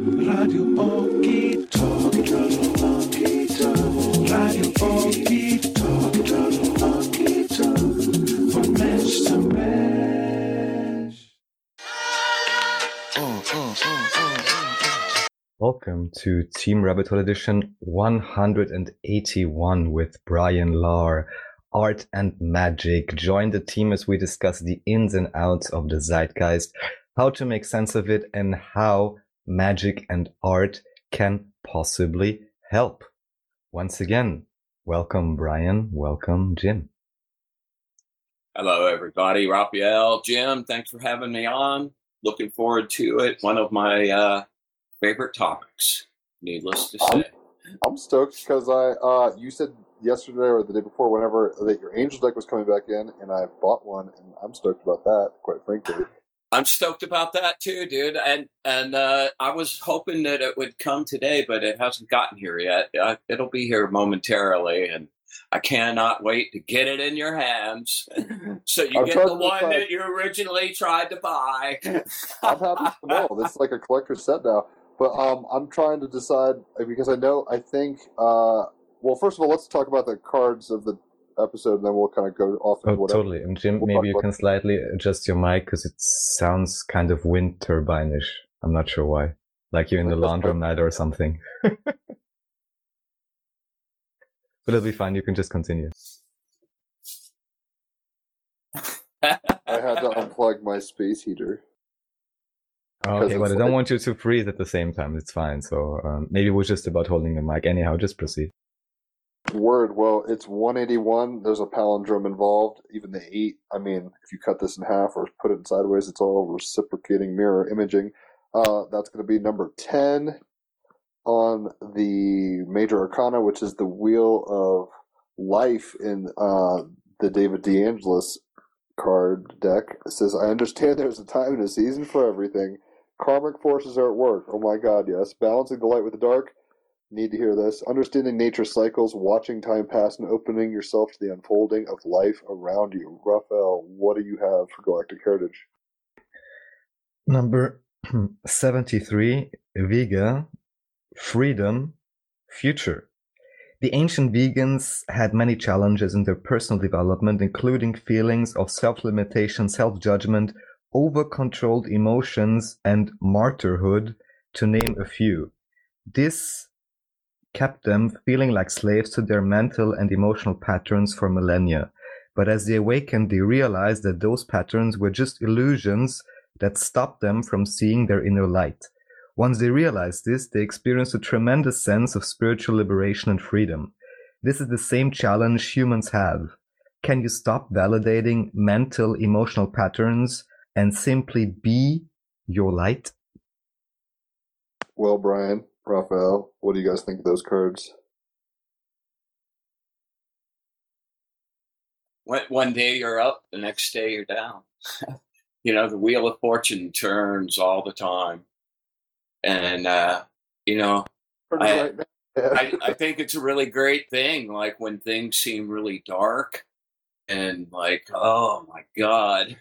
Radio Okie Talkie, Radio Okie Talk. Radio Okie Talkie, Radio Okie Talk. Van mens te mens. Oh, oh, oh, Welcome to Team Rabbit Hole Edition 181 with Brian Lahr. Art and magic. Join the team as we discuss the ins and outs of the zeitgeist, how to make sense of it, and how magic and art can possibly help. Once again, welcome Brian, welcome Jim. Hello, everybody. Raphael, Jim, thanks for having me on. Looking forward to it. One of my uh, favorite topics, needless to say. I'm stoked because I uh, you said yesterday or the day before, whenever that your angel deck was coming back in, and I bought one, and I'm stoked about that. Quite frankly, I'm stoked about that too, dude. And and uh, I was hoping that it would come today, but it hasn't gotten here yet. Uh, it'll be here momentarily, and I cannot wait to get it in your hands, so you I'm get the one decide- that you originally tried to buy. I'm happy to know this is like a collector's set now. But um, I'm trying to decide uh, because I know I think. Uh, well, first of all, let's talk about the cards of the episode, and then we'll kind of go off into Oh, whatever. totally. And Jim, We'll maybe you about- can slightly adjust your mic because it sounds kind of wind turbine-ish. I'm not sure why. Like you're in the Like laundromat or something. but it'll be fine. You can just continue. I had to unplug my space heater. Okay, it's but I don't want you to freeze at the same time. It's fine. So um, maybe we're just about holding the mic. Anyhow, just proceed. Word. Well, it's 181. There's a palindrome involved. Even the eight. I mean, if you cut this in half or put it sideways, it's all reciprocating mirror imaging. Uh, that's going to be number 10 on the major arcana, which is the wheel of life in uh, the David DeAngelis card deck. It says, I understand there's a time and a season for everything. Karmic forces are at work. Oh my god, yes. Balancing the light with the dark. Need to hear this. Understanding nature's cycles, watching time pass, and opening yourself to the unfolding of life around you. Raphael, what do you have for Galactic Heritage? Number 73, Vega, Freedom, Future. The ancient vegans had many challenges in their personal development, including feelings of self limitation, self judgment, over controlled emotions, and martyrhood, to name a few. This kept them feeling like slaves to their mental and emotional patterns for millennia. But as they awakened, they realized that those patterns were just illusions that stopped them from seeing their inner light. Once they realized this, they experienced a tremendous sense of spiritual liberation and freedom. This is the same challenge humans have. Can you stop validating mental, emotional patterns and simply be your light? Well, Brian, Raphael, what do you guys think of those cards? one, one day you're up, the next day you're down. you know, the wheel of fortune turns all the time. And, uh, you know, I- Right. I, I think it's a really great thing. Like when things seem really dark and like, oh my God,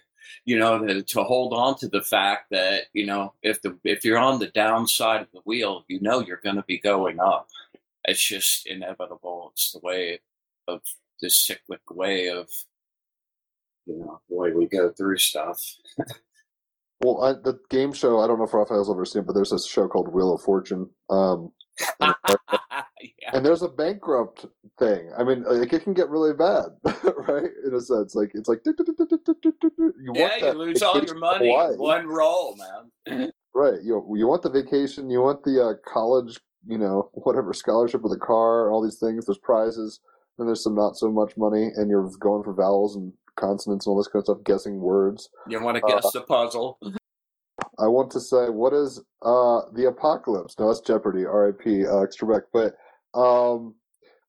you know, to, to hold on to the fact that, you know, if the, if you're on the downside of the wheel, you know, you're going to be going up. It's just inevitable. It's the way of this cyclic way of, you know, the way we go through stuff. Well, I, the game show, I don't know if Raphael's ever seen it, but there's this show called Wheel of Fortune. Um, yeah. and there's a bankrupt thing. I mean, like, it can get really bad, right? In a sense, like it's like you Yeah, want you lose all your money Hawaii. in one roll, man. right? You you want the vacation, you want the uh, college, you know, whatever scholarship with a car, all these things. There's prizes, and there's some not so much money, and you're going for vowels and consonants and all this kind of stuff, guessing words. You want to guess the puzzle? I want to say, what is uh the apocalypse? No, that's Jeopardy. R.I.P. Alex Trebek. But um,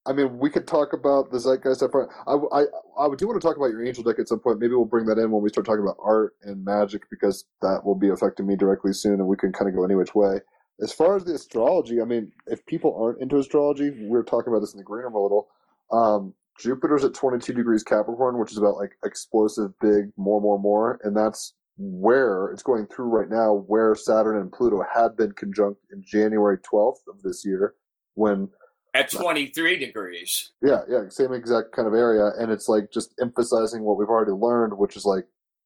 I mean, we could talk about the zeitgeist up front. I, I, I do want to talk about your angel deck at some point. Maybe we'll bring that in when we start talking about art and magic because that will be affecting me directly soon, and we can kind of go any which way. As far as the astrology, I mean, if people aren't into astrology, we're talking about this in the green room a little. Um, Jupiter's at 22 degrees Capricorn, which is about like explosive, big, more, more, more, and that's where it's going through right now, where Saturn and Pluto had been conjunct in January 12th of this year, when At 23 degrees. yeah, yeah, same exact kind of area, and it's like just emphasizing what we've already learned, which is like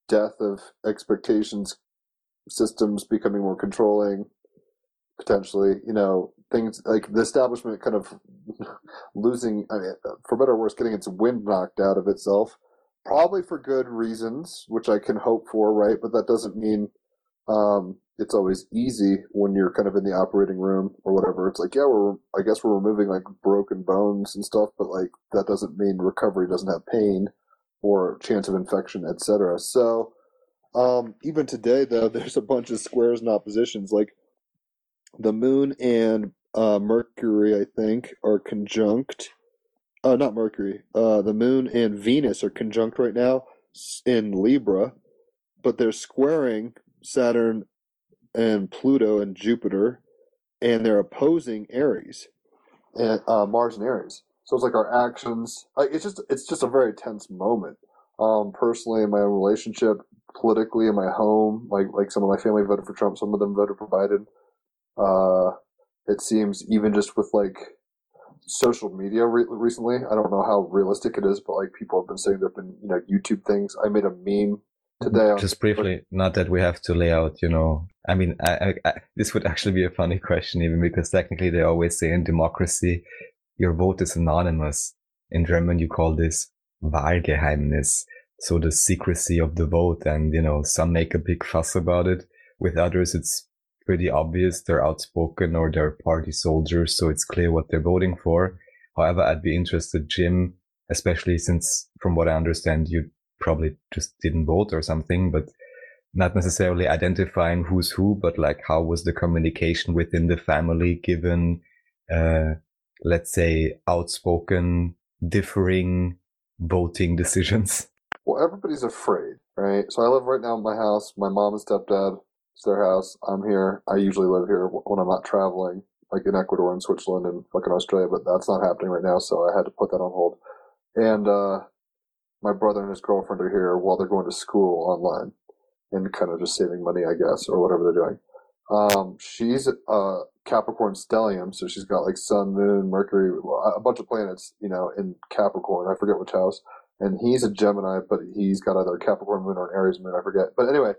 death of expectations, systems becoming more controlling, potentially, you know, things like the establishment kind of losing, I mean, for better or worse, getting its wind knocked out of itself, probably for good reasons, which I can hope for, right? But that doesn't mean um, it's always easy when you're kind of in the operating room or whatever. It's like, yeah, we're, I guess we're removing like broken bones and stuff, but like that doesn't mean recovery doesn't have pain or chance of infection, etc. So, um, even today, though, there's a bunch of squares and oppositions. Like the moon and uh, Mercury, I think, are conjunct. Uh, not Mercury. Uh, the moon and Venus are conjunct right now in Libra, but they're squaring Saturn and Pluto and Jupiter, and they're opposing Aries and uh, Mars and Aries. So it's like our actions. Like it's just it's just a very tense moment. Um, personally, in my own relationship, politically, in my home, like like some of my family voted for Trump, some of them voted for Biden. Uh, it seems even just with like social media re- recently, I don't know how realistic it is, but like people have been saying there've been you know YouTube things. I made a meme today. Just briefly, not that we have to lay out, you know, I mean, I, I, I, this would actually be a funny question, even because technically they always say in democracy, your vote is anonymous. In German, you call this Wahlgeheimnis. So the secrecy of the vote. And, you know, some make a big fuss about it. With others, it's pretty obvious. They're outspoken or they're party soldiers. So it's clear what they're voting for. However, I'd be interested, Jim, especially since from what I understand, you probably just didn't vote or something, but not necessarily identifying who's who, but like how was the communication within the family given, uh, let's say outspoken, differing voting decisions? well, everybody's afraid, right? So I live right now in my house. My mom and stepdad, it's their house. I'm here. I usually live here when I'm not traveling, like in Ecuador and Switzerland and fucking Australia, but that's not happening right now, so I had to put that on hold. And uh, my brother and his girlfriend are here while they're going to school online and kind of just saving money, I guess, or whatever they're doing. Um, she's a Capricorn stellium, so she's got like Sun, Moon, Mercury, a bunch of planets, you know, in Capricorn. I forget which house. And he's a Gemini, but he's got either a Capricorn moon or an Aries moon. I forget. But anyway,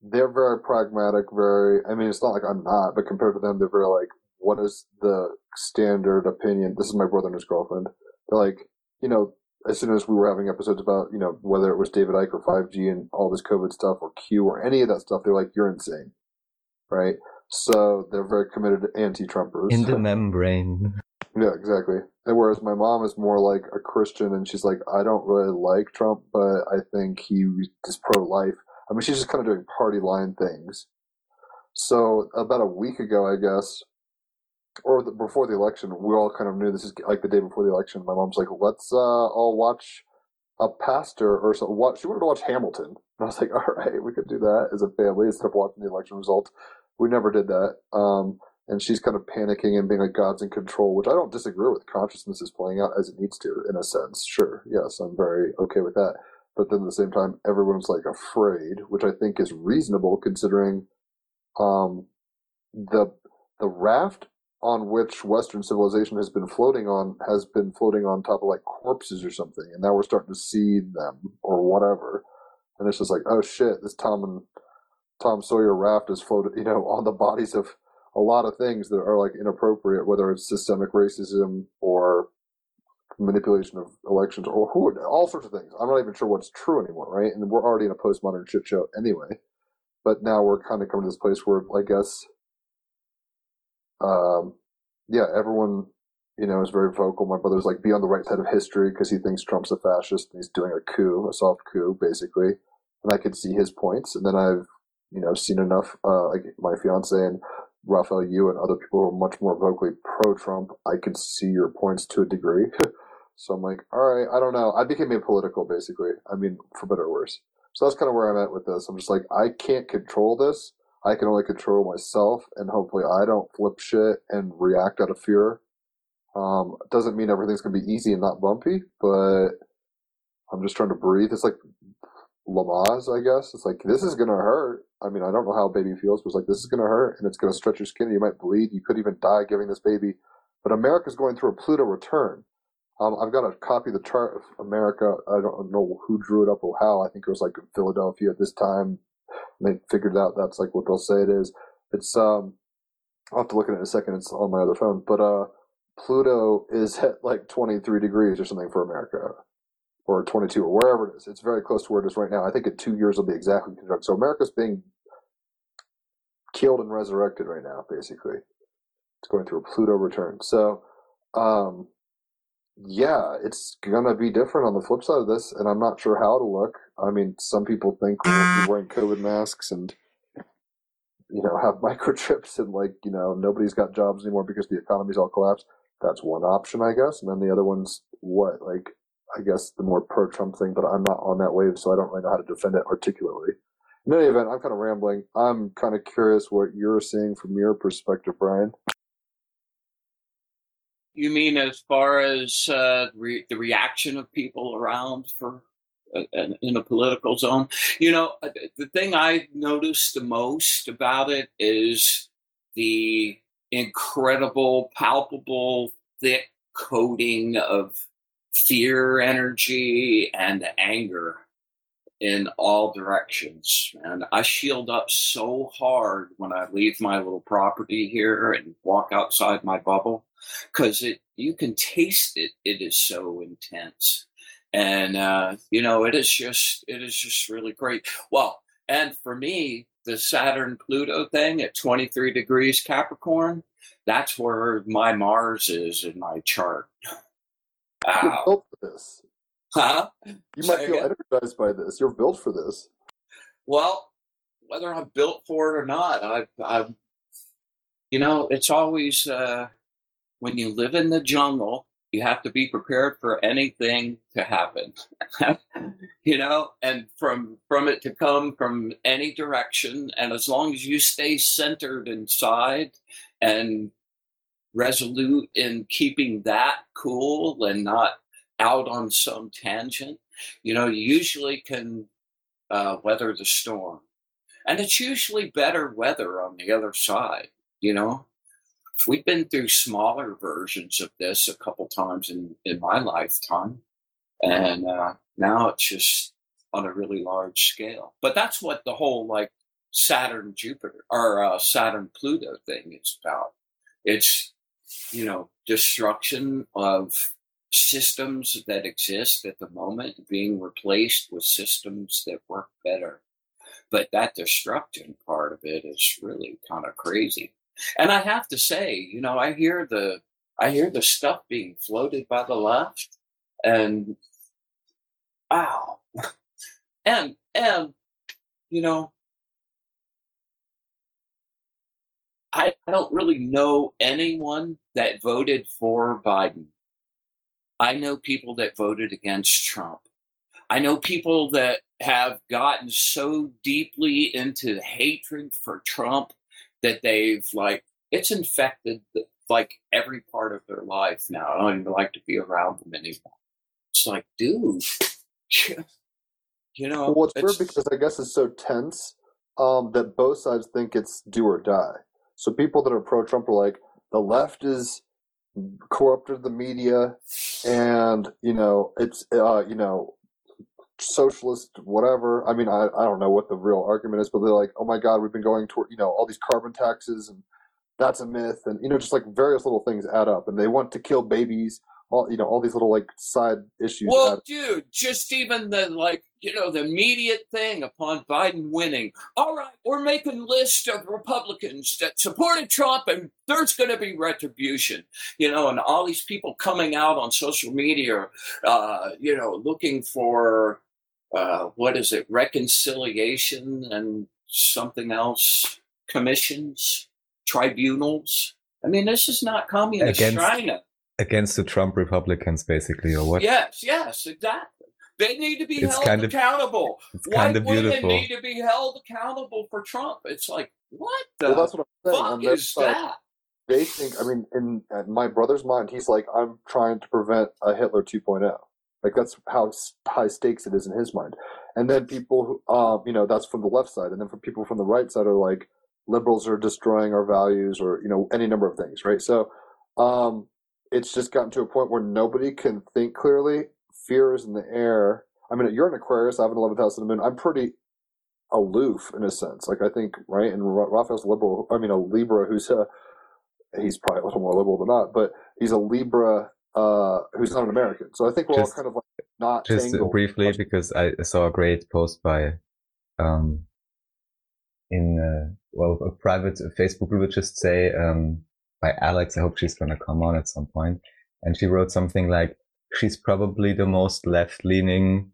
they're very pragmatic. Very, I mean, it's not like I'm not, but compared to them, they're very like, what is the standard opinion? This is my brother and his girlfriend. They're like, you know, as soon as we were having episodes about, you know, whether it was David Icke or 5G and all this COVID stuff or Q or any of that stuff, they're like, you're insane. Right? So they're very committed anti-Trumpers. In the membrane. Yeah, exactly. And whereas my mom is more like a Christian, and she's like, I don't really like Trump, but I think he is pro-life. I mean, she's just kind of doing party line things. So about a week ago, I guess, or the, before the election, we all kind of knew this is like the day before the election. My mom's like, "Let's uh, all watch a pastor or so." What she wanted to watch Hamilton, and I was like, "All right, we could do that as a family instead of watching the election results." We never did that. Um, and she's kind of panicking and being like God's in control, which I don't disagree with. Consciousness is playing out as it needs to, in a sense. Sure, yes, I'm very okay with that. But then at the same time, everyone's like afraid, which I think is reasonable considering um, the the raft on which Western civilization has been floating on has been floating on top of like corpses or something, and now we're starting to see them or whatever, and it's just like, oh shit, this Tom and Tom Sawyer raft is floated, you know, on the bodies of a lot of things that are like inappropriate, whether it's systemic racism or manipulation of elections or who, all sorts of things. I'm not even sure what's true anymore, right? And we're already in a postmodern shit show anyway. But now we're kind of coming to this place where I guess, um, yeah, everyone, you know, is very vocal. My brother's like, be on the right side of history because he thinks Trump's a fascist and he's doing a coup, a soft coup, basically. And I could see his points. And then I've, you know, seen enough, uh, like my fiance and Raphael, you and other people who are much more vocally pro-Trump. I could see your points to a degree. so I'm like, all right, I don't know. I became apolitical, basically. I mean, for better or worse. So that's kind of where I'm at with this. I'm just like, I can't control this. I can only control myself, and hopefully, I don't flip shit and react out of fear. Um, doesn't mean everything's gonna be easy and not bumpy, but I'm just trying to breathe. It's like Lamaze, I guess. It's like this is gonna hurt. I mean, I don't know how a baby feels, but it's like this is gonna hurt and it's gonna stretch your skin. And you might bleed. You could even die giving this baby. But America's going through a Pluto return. Um, I've got a copy of the chart of America. I don't know who drew it up or how. I think it was like Philadelphia at this time. They figured out that's like what they'll say it is. It's um, I'll have to look at it in a second. It's on my other phone, but uh, Pluto is at like 23 degrees or something for America, or 22 or wherever it is. It's very close to where it is right now. I think in two years it'll be exactly conjunct. So America's being killed and resurrected right now, basically. It's going through a Pluto return. So, um, yeah, it's gonna be different on the flip side of this, and I'm not sure how to look. I mean, some people think we'll be ah. wearing COVID masks and you know have microchips and like you know nobody's got jobs anymore because the economy's all collapsed. That's one option, I guess, and then the other one's what like I guess the more pro Trump thing, but I'm not on that wave, so I don't really know how to defend it articulately. In any event, I'm kind of rambling. I'm kind of curious what you're seeing from your perspective, Brian. You mean as far as uh, re- the reaction of people around for uh, in a political zone? You know, uh, the thing I noticed the most about it is the incredible, palpable, thick coating of fear energy and anger in all directions. And I shield up so hard when I leave my little property here and walk outside my bubble because it you can taste it. It is so intense. And uh, you know, it is just it is just really great. Well, and for me, the Saturn Pluto thing at 23 degrees Capricorn, that's where my Mars is in my chart. You're Wow. built for this. Huh? You might feel again? energized by this. You're built for this. Well, whether I'm built for it or not, I, I, you know, it's always uh, when you live in the jungle, you have to be prepared for anything to happen. you know, and from from it to come from any direction, and as long as you stay centered inside and resolute in keeping that cool and not out on some tangent, you know, you usually can uh, weather the storm. And it's usually better weather on the other side, you know. We've been through smaller versions of this a couple times in, in my lifetime. And uh, now it's just on a really large scale. But that's what the whole like Saturn Jupiter or uh, Saturn Pluto thing is about. It's, you know, destruction of systems that exist at the moment being replaced with systems that work better. But that destruction part of it is really kind of crazy. And I have to say, you know, I hear the I hear the stuff being floated by the left and wow. And and you know, I don't really know anyone that voted for Biden. I know people that voted against Trump. I know people that have gotten so deeply into hatred for Trump that they've like it's infected the, like every part of their life now. I don't even like to be around them anymore. It's like, dude, you know, Well, it's weird because I guess it's so tense um, that both sides think it's do or die. So people that are pro Trump are like, the left is corrupted the media, and you know it's uh, you know socialist whatever. I mean, I I don't know what the real argument is, but they're like, oh my god, we've been going toward you know all these carbon taxes and that's a myth, and you know just like various little things add up, and they want to kill babies. All you know, all these little like side issues. Well, dude, just even the like, you know, the immediate thing upon Biden winning. All right, we're making list of Republicans that supported Trump, and there's going to be retribution. You know, and all these people coming out on social media, uh, you know, looking for uh, what is it, reconciliation and something else, commissions, tribunals. I mean, this is not communist Against- China. against the Trump Republicans, basically, or what? Yes, yes, exactly. They need to be It's held kind of- accountable. It's White kind of women beautiful. need to be held accountable for Trump. It's like, what the well, that's what I'm saying. Fuck is side, that? they think i mean in, in my brother's mind he's like i'm trying to prevent a hitler 2.0 Like that's how high stakes it is in his mind. And then people, who, um, you know, that's from the left side, and then for people from the right side are like liberals are destroying our values, or you know, any number of things, right? So, um, it's just gotten to a point where nobody can think clearly. Fear is in the air. I mean, you're an Aquarius. I have an 11th house in the moon. I'm pretty aloof in a sense. Like I think, right? And Raphael's liberal. I mean, a Libra who's a he's probably a little more liberal than not, but he's a Libra uh, who's not an American. So I think we're Just- all kind of like not Just briefly, because I saw a great post by, um, in uh, well, a private Facebook group just say um, by Alex. I hope she's gonna come on at some point, and she wrote something like, "She's probably the most left-leaning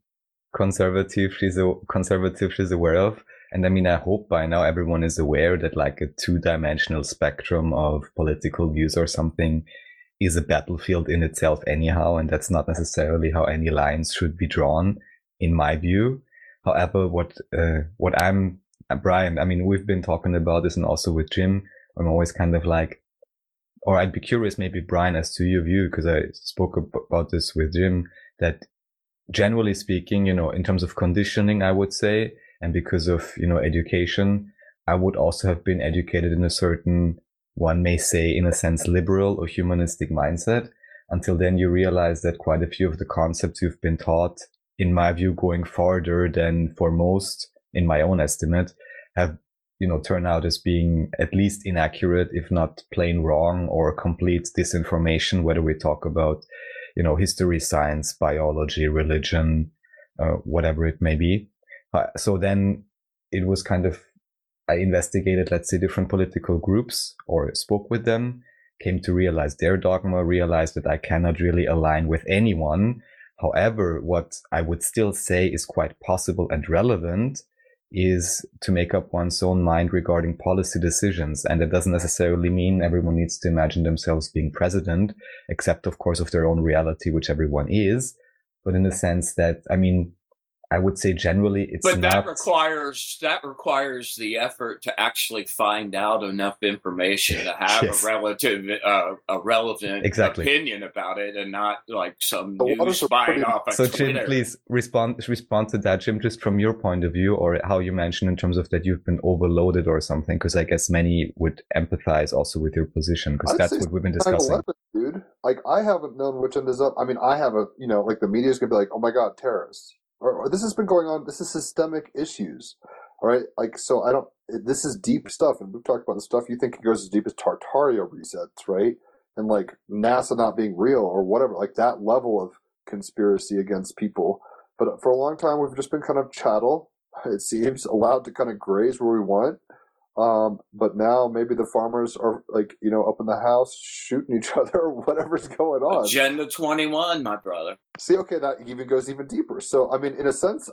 conservative she's a conservative she's aware of." And I mean, I hope by now everyone is aware that like a two-dimensional spectrum of political views or something is a battlefield in itself anyhow, and that's not necessarily how any lines should be drawn, in my view. However, what uh, what I'm uh, Brian, I mean, we've been talking about this, and also with Jim, I'm always kind of like, or I'd be curious, maybe Brian, as to your view, because I spoke ab- about this with Jim, that generally speaking, you know, in terms of conditioning, I would say, and because of you know education, I would also have been educated in a certain one may say, in a sense, liberal or humanistic mindset. Until then, you realize that quite a few of the concepts you've been taught, in my view, going farther than for most, in my own estimate, have, you know, turned out as being at least inaccurate, if not plain wrong or complete disinformation, whether we talk about, you know, history, science, biology, religion, uh, whatever it may be. Uh, so then it was kind of I investigated, let's say, different political groups or spoke with them, came to realize their dogma, realized that I cannot really align with anyone. However, what I would still say is quite possible and relevant is to make up one's own mind regarding policy decisions. And it doesn't necessarily mean everyone needs to imagine themselves being president, except of course of their own reality, which everyone is. But in the sense that, I mean, I would say generally it's but not. that requires that requires the effort to actually find out enough information to have Yes. a relative uh, a relevant Exactly. opinion about it and not like some The news waters pretty- off of So Jim, please respond respond to that, Jim, just from your point of view, or how you mentioned in terms of that you've been overloaded or something, because I guess many would empathize also with your position, because that's what we've been discussing. dude. Like I haven't known which end is up. I mean, I have a you know, like the media's gonna be like, oh my god, terrorists. Or, or this has been going on. This is systemic issues. All right, like so. I don't. This is deep stuff, and we've talked about the stuff you think it goes as deep as Tartaria resets, right? And like NASA not being real or whatever, like that level of conspiracy against people. But for a long time, we've just been kind of chattel. It seems allowed to kind of graze where we want. Um, but now maybe the farmers are like, you know, up in the house shooting each other or whatever's going on. Agenda twenty one, my brother. See, okay, that even goes even deeper. So, I mean, in a sense,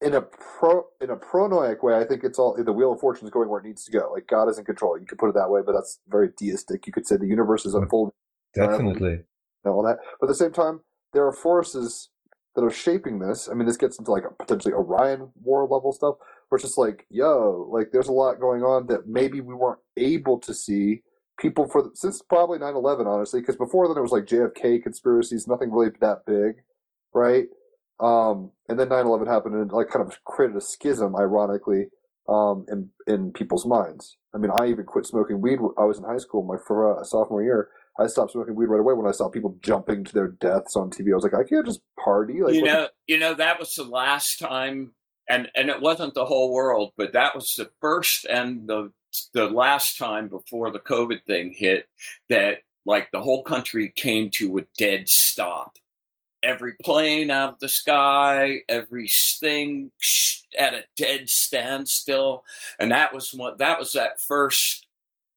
in a pro in a pronoic way, I think it's all the wheel of fortune is going where it needs to go. Like God is in control. You could put it that way, but that's very deistic. You could say the universe is unfolding Definitely. and all that. But at the same time, there are forces that are shaping this. I mean, this gets into like a, potentially Orion war level stuff, where it's just like, yo, like there's a lot going on that maybe we weren't able to see. People for the, since probably 9-11, honestly, because before then it was like JFK conspiracies, nothing really that big, right? Um, and then 9-11 happened and it like kind of created a schism, ironically, um, in in people's minds. I mean, I even quit smoking weed. I was in high school, my for, uh, sophomore year. I stopped smoking weed right away when I saw people jumping to their deaths on TV. I was like, I can't just party. Like, you what know, you know that was the last time, and and it wasn't the whole world, but that was the first and the the last time before the COVID thing hit that like the whole country came to a dead stop. Every plane out of the sky, every thing at a dead standstill, and that was what that was that first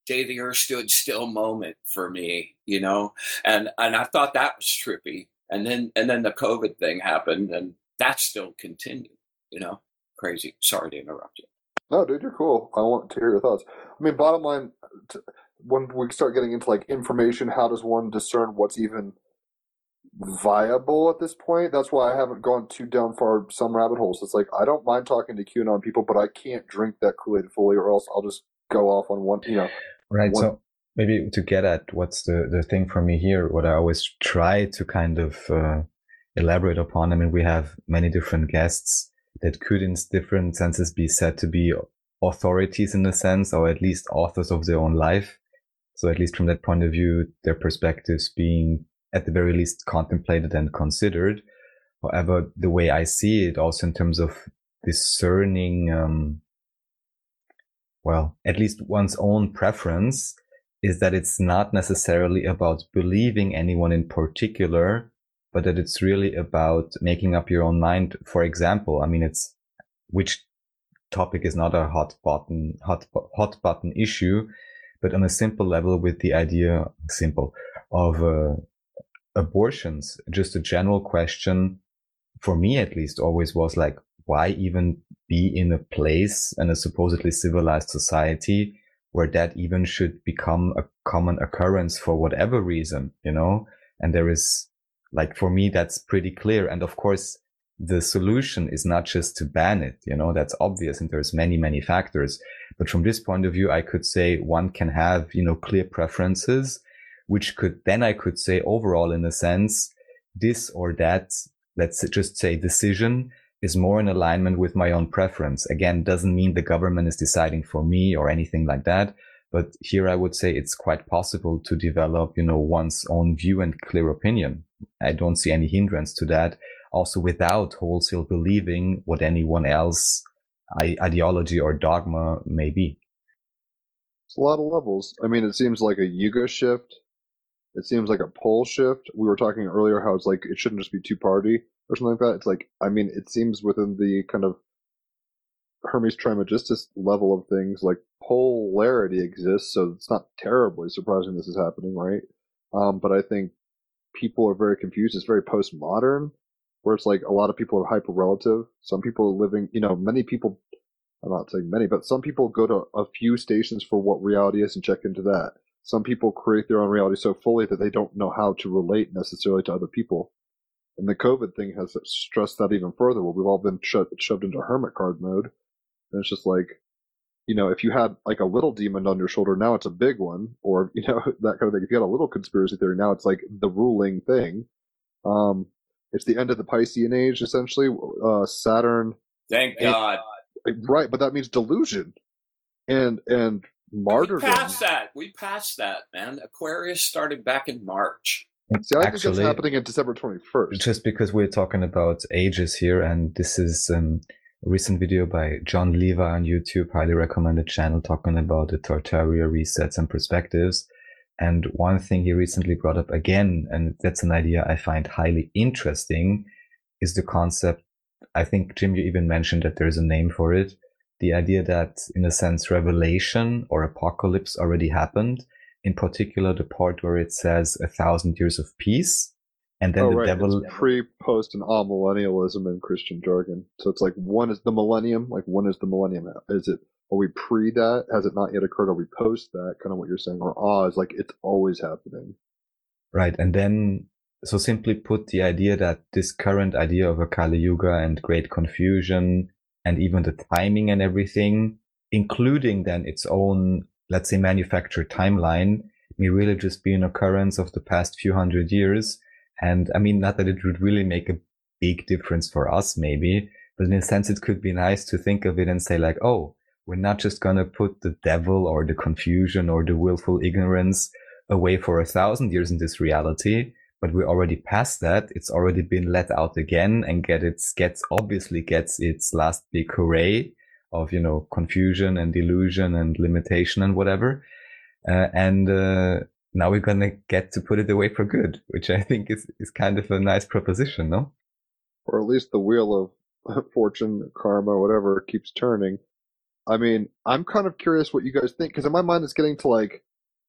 day the earth stood still moment for me, you know, and and I thought that was trippy and then and then the COVID thing happened, and that still continued. You know, crazy. Sorry to interrupt you. no, dude, you're cool. I want to hear your thoughts. I mean, bottom line, when we start getting into like information, how does one discern what's even viable at this point? That's why I haven't gone too down far some rabbit holes. It's like I don't mind talking to QAnon people, but I can't drink that Kool Aid fully, or else I'll just go off on one. You know, Right. One- So maybe to get at what's the, the thing for me here, what I always try to kind of uh, elaborate upon. I mean, we have many different guests that could, in different senses, be said to be authorities in a sense, or at least authors of their own life. So, at least from that point of view, their perspectives being at the very least contemplated and considered. However, the way I see it, also in terms of discerning, um, well, at least one's own preference, is that it's not necessarily about believing anyone in particular, but that it's really about making up your own mind. For example, I mean, it's which topic is not a hot button, hot, hot button issue, but on a simple level with the idea, simple, of uh, abortions, just a general question for me at least always was like, why even be in a place and a supposedly civilized society where that even should become a common occurrence for whatever reason, you know? And there is like, for me, that's pretty clear. And of course, the solution is not just to ban it, you know, that's obvious. And there's many, many factors. But from this point of view, I could say one can have, you know, clear preferences, which could then I could say overall in a sense, this or that, let's just say decision is more in alignment with my own preference. Again, doesn't mean the government is deciding for me or anything like that. But here I would say it's quite possible to develop, you know, one's own view and clear opinion. I don't see any hindrance to that. Also without wholesale believing what anyone else ideology or dogma may be. It's a lot of levels. I mean, it seems like a yuga shift. It seems like a pole shift. We were talking earlier how it's like it shouldn't just be two party or something like that. It's like, I mean, it seems within the kind of Hermes Trismegistus level of things, like polarity exists, so it's not terribly surprising this is happening, right? Um, but I think people are very confused. It's very postmodern, where it's like a lot of people are hyper relative. Some people are living, you know, many people, I'm not saying many, but some people go to a few stations for what reality is and check into that. Some people create their own reality so fully that they don't know how to relate necessarily to other people. And the COVID thing has stressed that even further, where we've all been sho- shoved into hermit card mode. And it's just like, you know, if you had like a little demon on your shoulder, now it's a big one, or you know that kind of thing. If you had a little conspiracy theory, now it's like the ruling thing. Um, it's the end of the Piscean age, essentially. Uh, Saturn. Thank God. Right, but that means delusion, and and martyrdom. We passed that. We passed that, man. Aquarius started back in March. See, I Actually, think it's happening in December 21st. Just because we're talking about ages here, and this is um, recent video by John Le Bon on YouTube, highly recommended channel, talking about the Tartaria resets and perspectives. And one thing he recently brought up again, and that's an idea I find highly interesting, is the concept. I think, Jim, you even mentioned that there's a name for it. The idea that, in a sense, revelation or apocalypse already happened in particular the part where it says a thousand years of peace. And then oh, the right. devil it's pre, post, and all millennialism in Christian jargon. So it's like one is the millennium, like when is the millennium? Is it are we pre that? Has it not yet occurred? Are we post that? Kind of what you're saying. Or ah is like it's always happening. Right. And then so simply put the idea that this current idea of a Kali Yuga and great confusion and even the timing and everything, including then its own let's say manufactured timeline may really just be an occurrence of the past few hundred years. And I mean, not that it would really make a big difference for us, maybe, but in a sense, it could be nice to think of it and say like, oh, we're not just going to put the devil or the confusion or the willful ignorance away for a thousand years in this reality, but we're already past that. It's already been let out again and get its gets obviously gets its last big hooray of you know confusion and delusion and limitation and whatever uh, and uh, now we're gonna get to put it away for good which i think is, is kind of a nice proposition no or at least the wheel of fortune karma whatever keeps turning i mean i'm kind of curious what you guys think because in my mind it's getting to like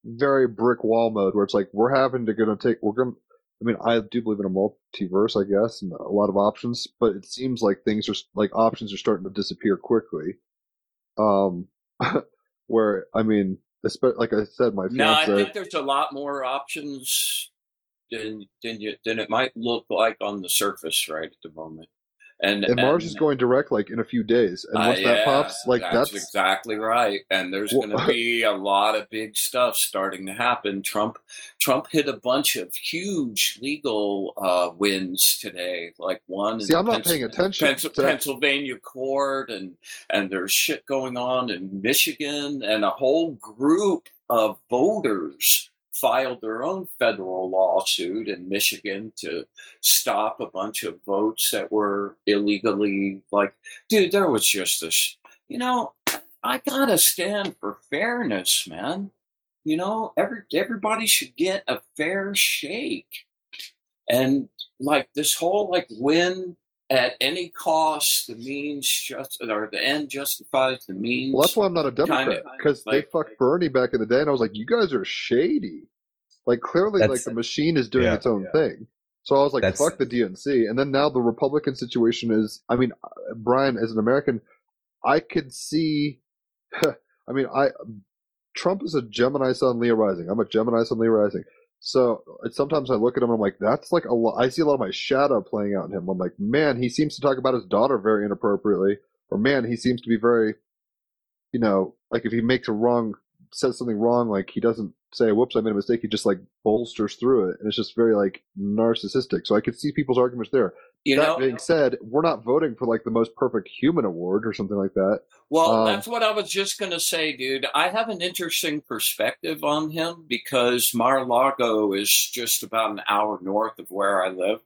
very brick wall mode where it's like we're having to gonna take we're gonna I mean, I do believe in a multiverse, I guess, and a lot of options, but it seems like things are like options are starting to disappear quickly. Um, where I mean, like I said, my no, I think there's a lot more options than than you than it might look like on the surface right at the moment. And And Mars is going direct like in a few days, and uh, once that pops, like that's, that's, exactly right. And there's Well- going to be a lot of big stuff starting to happen. Trump, Trump hit a bunch of huge legal uh, wins today, like one. in See, I'm not Pens- paying attention Pens- Pennsylvania court, and and there's shit going on in Michigan, and a whole group of voters filed their own federal lawsuit in Michigan to stop a bunch of votes that were illegally like dude there was just this you know i gotta stand for fairness man. You know every everybody should get a fair shake. And like this whole like win at any cost the means just or the end justifies the means well, that's why I'm not a Democrat Kinda, because they like- fucked Bernie back in the day, and I was like, you guys are shady. Like clearly, like the machine is doing yeah, its own yeah. thing. So I was like, That's- fuck the DNC, and then now the Republican situation is. I mean, uh, Brian, as an American, I could see. I mean, I Trump is a Gemini Sun Leo rising. I'm a Gemini Sun Leo rising. So sometimes I look at him and I'm like, that's like a lot. I see a lot of my shadow playing out in him. I'm like, man, he seems to talk about his daughter very inappropriately, or man, he seems to be very, you know, like if he makes a wrong, says something wrong, like he doesn't say, whoops, I made a mistake. He just like bolsters through it. And it's just very like narcissistic. So I could see people's arguments there. You that know being said, we're not voting for like the most perfect human award or something like that. Well, Um, that's what I was just going to say, dude. I have an interesting perspective on him because Mar-a-Lago is just about an hour north of where I live.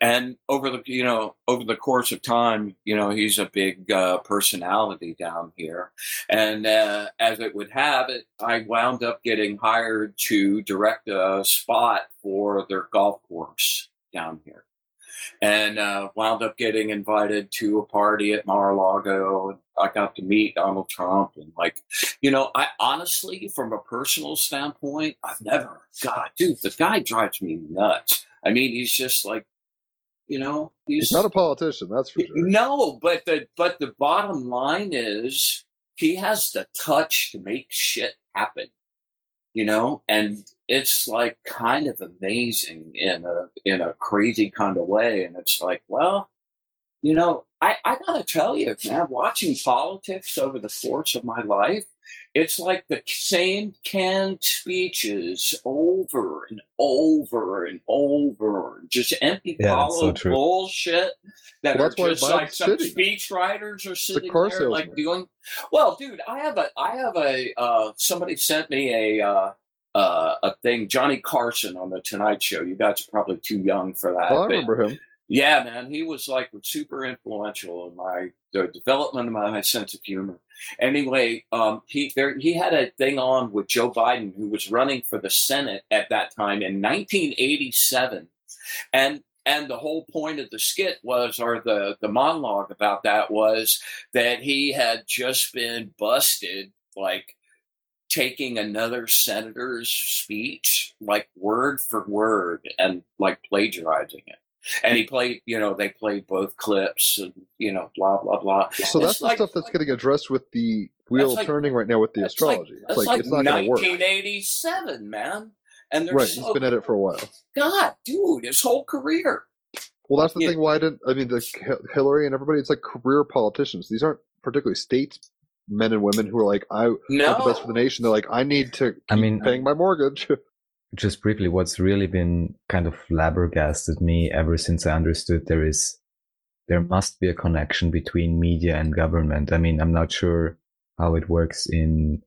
And over the, you know, over the course of time, you know, he's a big uh, personality down here. And uh, as it would have it, I wound up getting hired to direct a spot for their golf course down here and uh, wound up getting invited to a party at Mar-a-Lago. and I got to meet Donald Trump, and like, you know, I honestly, from a personal standpoint, I've never, God, dude, the guy drives me nuts. I mean, he's just like, you know, he's, He's not a politician, that's for sure. no, but the but the bottom line is he has the touch to make shit happen. You know, and it's like kind of amazing in a in a crazy kind of way. And it's like, well, you know, I, I gotta tell you, man, watching politics over the course of my life, it's like the same canned speeches over and over and over, just empty Yeah, that's so hollow bullshit that Well, are just like some sitting. speech writers are sitting car there like doing. Well, dude, I have a I have a uh, somebody sent me a. Uh, uh, a thing, Johnny Carson on the Tonight Show. You guys are probably too young for that. Oh, I but- remember him. yeah, man, he was like super influential in my the development of my sense of humor. Anyway, um, he there he had a thing on with Joe Biden, who was running for the Senate at that time in 1987, and and the whole point of the skit was, or the the monologue about that was that he had just been busted, like taking another senator's speech, like word for word, and like plagiarizing it and he played you know they played both clips and you know blah blah blah So It's that's the like- stuff that's getting addressed with the wheel like- turning right now with the astrology. it's like, it's not going to work. 1987 man and Right, so he's been at it for a while. god dude his whole career Well, that's the Yeah. thing. Why I didn't I mean the Hillary and everybody? It's like career politicians. These aren't particularly states men and women who are like, I no want the best for the nation. They're like, I need to. I mean- paying my mortgage. just briefly, what's really been kind of flabbergasted me ever since I understood there is, there must be a connection between media and government. I mean, I'm not sure how it works in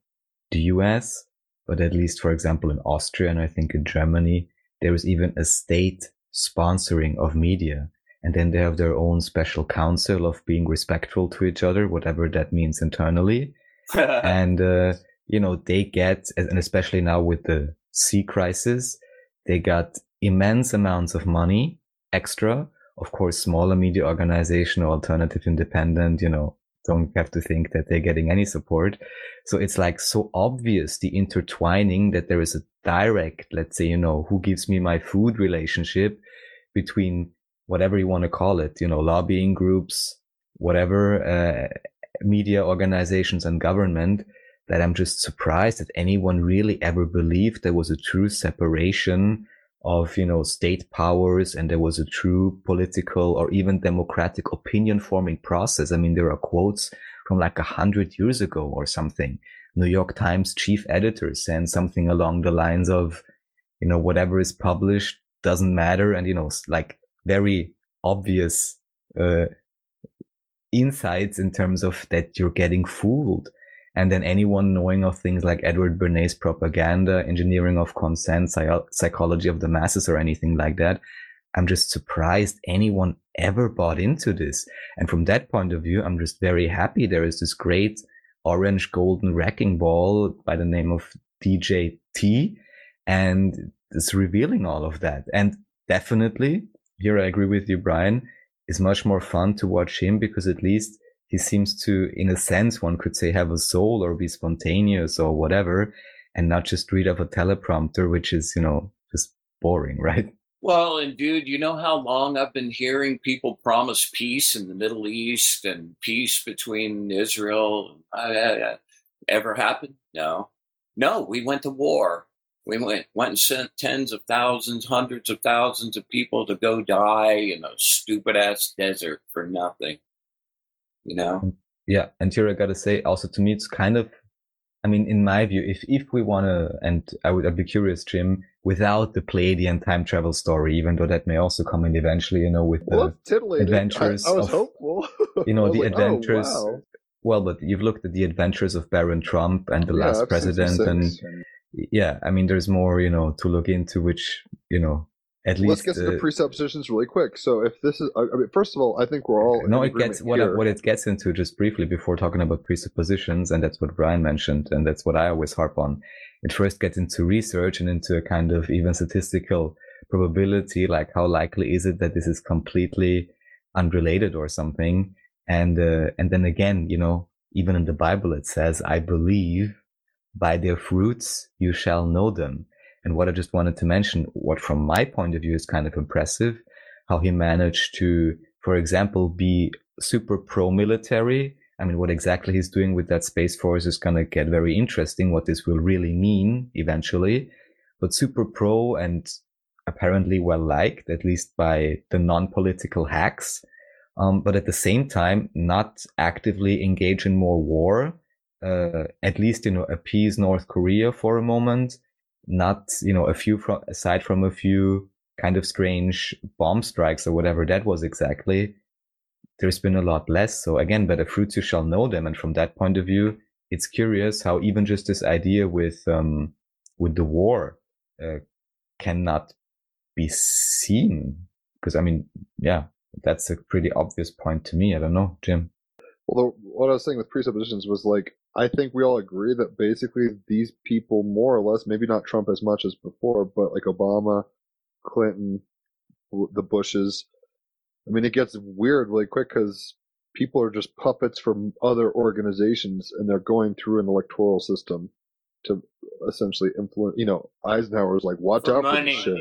the US, but at least, for example, in Austria and I think in Germany, there is even a state sponsoring of media. And then they have their own special council of being respectful to each other, whatever that means internally. And uh, you know they get and especially now with the sea crisis they got immense amounts of money extra. Of course smaller media organization or alternative independent you know don't have to think that they're getting any support. So it's like so obvious the intertwining that there is a direct let's say you know who gives me my food relationship between whatever you want to call it you know lobbying groups whatever uh, media organizations and government that I'm just surprised that anyone really ever believed there was a true separation of, you know, state powers and there was a true political or even democratic opinion forming process. I mean, there are quotes from like a hundred years ago or something. New York Times chief editor saying something along the lines of, you know, whatever is published doesn't matter. And, you know, like very obvious, uh, insights in terms of that you're getting fooled. And then anyone knowing of things like Edward Bernays propaganda, engineering of consent, psychology of the masses or anything like that. I'm just surprised anyone ever bought into this. And from that point of view, I'm just very happy there is this great orange golden wrecking ball by the name of DJT and it's revealing all of that. And definitely here I agree with you, Brian, is much more fun to watch him because at least he seems to, in a sense, one could say, have a soul or be spontaneous or whatever, and not just read off a teleprompter, which is, you know, just boring, right? Well, and dude, you know how long I've been hearing people promise peace in the Middle East and peace between Israel. Uh, ever happened? No. No, we went to war. We went, went and sent tens of thousands, hundreds of thousands of people to go die in a stupid ass desert for nothing you know yeah and here i gotta say also to me it's kind of i mean in my view if if we want to and i would i'd be curious jim without the pleiadian time travel story even though that may also come in eventually you know with the adventures I, I was of, hopeful you know the like, oh, adventures oh, wow. well but you've looked at the adventures of baron trump and the Yeah, last president and six. Yeah i mean there's more you know to look into which you know at least. let's get to the uh, presuppositions really quick. So if this is i mean first of all i think we're all no it gets what, what it gets into just briefly before talking about presuppositions and that's what brian mentioned and that's what i always harp on. It first gets into research and into a kind of even statistical probability like how likely is it that this is completely unrelated or something? And uh, and then again you know even in the bible it says i believe by their fruits you shall know them and what I just wanted to mention, what from my point of view is kind of impressive, how he managed to, for example, be super pro military. I mean, what exactly he's doing with that space force is going to get very interesting, what this will really mean eventually, but super pro and apparently well liked, at least by the non-political hacks. Um, but at the same time, not actively engage in more war, uh, at least, you know, appease North Korea for a moment not you know a few from aside from a few kind of strange bomb strikes or whatever that was exactly there's been a lot less. So again by the fruits you shall know them. And from that point of view it's curious how even just this idea with um with the war uh, cannot be seen. Because i mean yeah that's a pretty obvious point to me. I don't know jim. The, what I was saying with presuppositions was like, I think we all agree that basically these people, more or less, maybe not Trump as much as before, but like Obama, Clinton, the Bushes. I mean, it gets weird really quick because people are just puppets from other organizations and they're going through an electoral system to essentially influence. You know, Eisenhower was like, watch for out for this shit.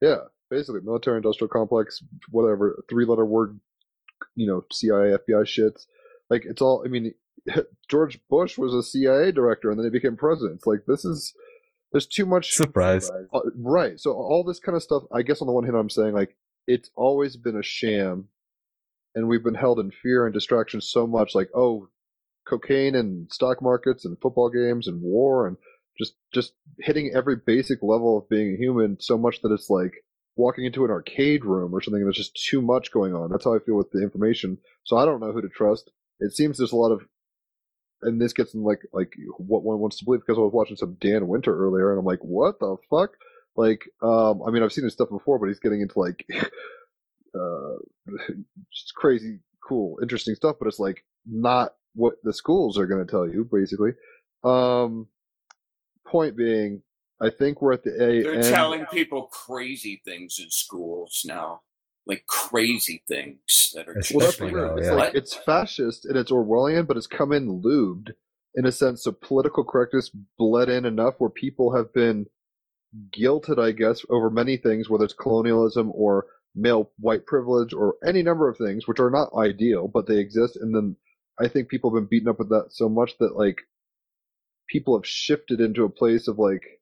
Yeah, basically, military industrial complex, whatever, three letter word, you know, CIA, FBI shits. Like, it's all, I mean, George Bush was a CIA director and then he became president. It's like, this is, there's too much. surprise Uh, right. So, all this kind of stuff, I guess on the one hand, I'm saying, like, it's always been a sham and we've been held in fear and distraction so much. Like, oh, cocaine and stock markets and football games and war and just just hitting every basic level of being a human so much that it's like walking into an arcade room or something. There's just too much going on. That's how I feel with the information. So I don't know who to trust. It seems there's a lot of, and this gets in like like what one wants to believe because I was watching some Dan Winter earlier and I'm like, what the fuck? Like, um, I mean, I've seen his stuff before, but he's getting into like, uh, just crazy, cool, interesting stuff. But it's like not what the schools are going to tell you, basically. Um, point being, I think we're at the A. They're telling people crazy things in schools now, like crazy things that are Well, that's weird. It's yeah. like it's fascist and it's Orwellian, but it's come in lubed in a sense. So political correctness bled in enough where people have been guilted, I guess, over many things, whether it's colonialism or male white privilege or any number of things, which are not ideal, but they exist. And then I think people have been beaten up with that so much that like people have shifted into a place of like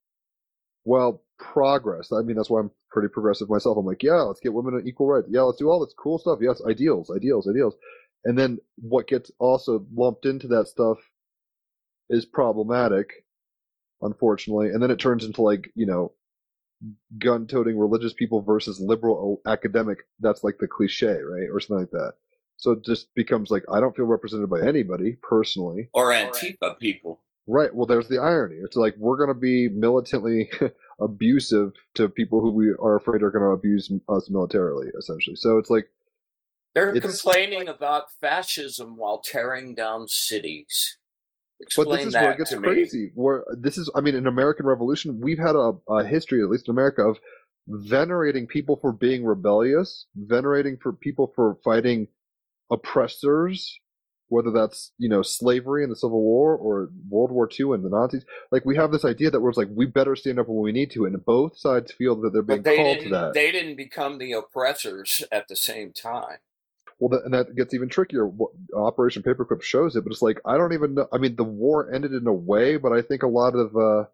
well, progress. I mean, that's why I'm pretty progressive myself. I'm like, yeah, let's get women equal rights. Yeah, let's do all this cool stuff. Yes, ideals, ideals, ideals. And then what gets also lumped into that stuff is problematic, unfortunately. And then it turns into like, you know, gun toting religious people versus liberal academic. That's like the cliche, right? Or something like that. So it just becomes like, I don't feel represented by anybody personally. Or Antifa people. Right. Well, there's the irony. It's like we're going to be militantly abusive to people who we are afraid are going to abuse us militarily, essentially. So it's like they're complaining about fascism while tearing down cities. Explain but this is that where it gets crazy. me. Where this is, I mean, in American Revolution, we've had a, a history, at least in America, of venerating people for being rebellious, venerating for people for fighting oppressors, whether that's you know slavery in the Civil War or World War II and the Nazis. Like we have this idea that we're like we better stand up when we need to, and both sides feel that they're being they called to that. They didn't become the oppressors at the same time. Well, that, and that gets even trickier. What- Operation Paperclip shows it, but it's like I don't even know. I mean, the war ended in a way, but I think a lot of uh,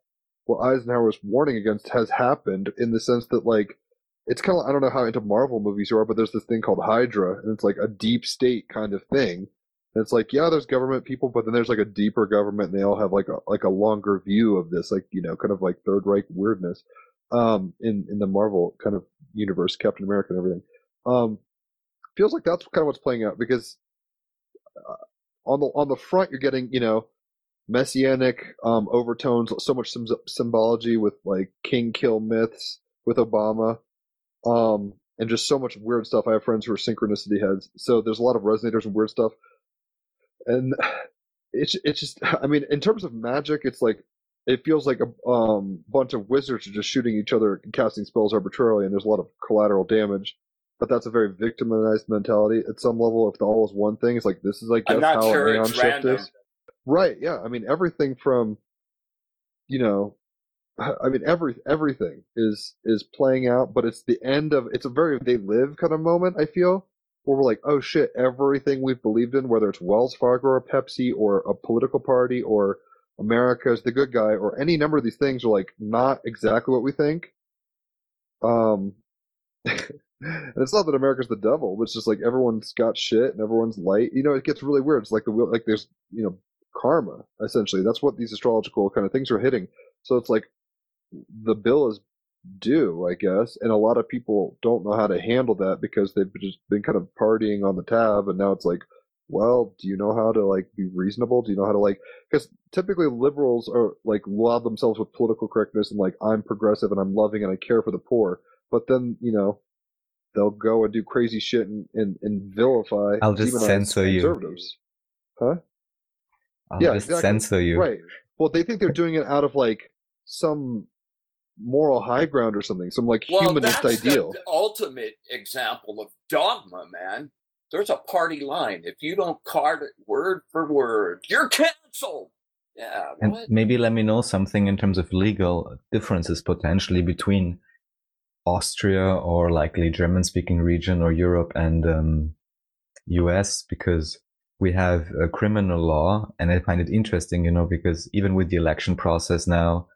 what Eisenhower was warning against has happened in the sense that like it's kind of I don't know how into Marvel movies you are, but there's this thing called Hydra, and it's like a deep state kind of thing. And it's like yeah, there's government people, but then there's like a deeper government, and they all have like a like a longer view of this, like you know, kind of like Third Reich weirdness um, in in the Marvel kind of universe, Captain America and everything. Um, feels like that's kind of what's playing out because uh, on the on the front you're getting you know messianic um, overtones, so much sym- symbology with like king kill myths with Obama, um, and just so much weird stuff. I have friends who are synchronicity heads, so there's a lot of resonators and weird stuff, and it's it's just I mean in terms of magic, it's like it feels like a um, bunch of wizards are just shooting each other and casting spells arbitrarily, and there's a lot of collateral damage. But that's a very victimized mentality at some level. If the all is one thing, it's like this is like I'm not how sure it's shift random. is. Right? Yeah. I mean everything from, you know, I mean every everything is is playing out, but it's the end of it's a very they live kind of moment. I feel where we're like, oh shit, everything we've believed in, whether it's Wells Fargo or Pepsi or a political party or America's the good guy or any number of these things are like not exactly what we think. Um, and it's not that America's the devil, but it's just like everyone's got shit and everyone's light. You know, it gets really weird. It's like the like there's you know karma essentially. That's what these astrological kind of things are hitting. So it's like the bill is due, I guess, and a lot of people don't know how to handle that because they've just been kind of partying on the tab, and now it's like, well, do you know how to like be reasonable? Do you know how to like? Because typically liberals are like love themselves with political correctness and like I'm progressive and I'm loving and I care for the poor, but then you know they'll go and do crazy shit and and, and vilify. I'll just censor you. conservatives. Huh? I'll Yeah, just exactly. censor you. Right. Well, they think they're doing it out of like some moral high ground or something, some like Well, humanist that's ideal. the ultimate example of dogma, man. There's a party line. If you don't card it word for word, you're canceled. Yeah, And what? maybe let me know something in terms of legal differences potentially between Austria or likely German speaking region or Europe and um, US because we have a criminal law and I find it interesting, you know, because even with the election process now,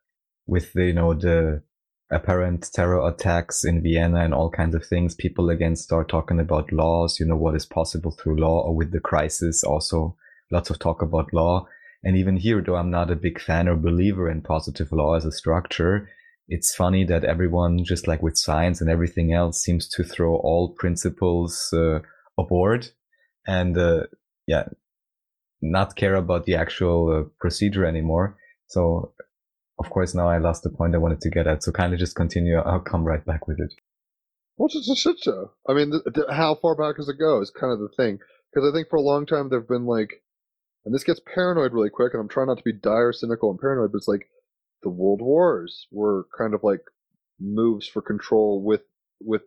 with the, you know, the apparent terror attacks in Vienna and all kinds of things, people again start talking about laws, you know, what is possible through law or with the crisis also lots of talk about law. And even here, though I'm not a big fan or believer in positive law as a structure, it's funny that everyone, just like with science and everything else, seems to throw all principles uh, aboard and, uh, yeah, not care about the actual uh, procedure anymore. So, of course, now I lost the point I wanted to get at. So, kind of just continue. I'll come right back with it. Well, a shit show. I mean, th- th- how far back does it go? Is kind of the thing. Because I think for a long time there've been like, and this gets paranoid really quick, and I'm trying not to be dire, cynical, and paranoid, but it's like the world wars were kind of like moves for control with with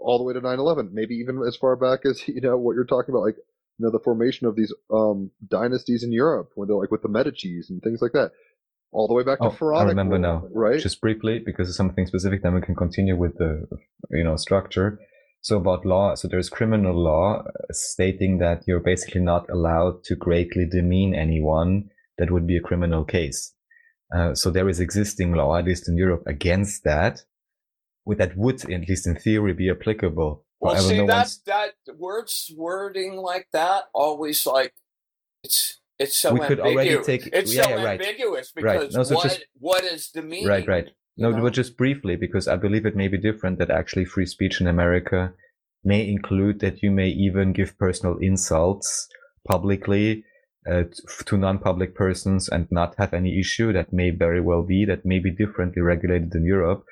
all the way to 9/11, maybe even as far back as you know what you're talking about, like you know the formation of these um dynasties in Europe, when they're like with the Medici's and things like that, all the way back Oh, to Pharaonic I remember now. right? Just briefly, because it's something specific, then we can continue with the, you know, structure. So about law, so there's criminal law uh, stating that you're basically not allowed to greatly demean anyone. That would be a criminal case. Uh, so there is existing law, at least in Europe, against that. With that would, at least in theory, be applicable. Well, However, see no that one's- that words wording like that always like it's it's so We could already ambiguous. take- it's yeah, so yeah, right. ambiguous Right. because No, so what just- what is the meaning? Right, right. No, know? but just briefly, because I believe it may be different that actually free speech in America may include that you may even give personal insults publicly uh, to non-public persons and not have any issue. That may very well be that may be differently regulated in Europe.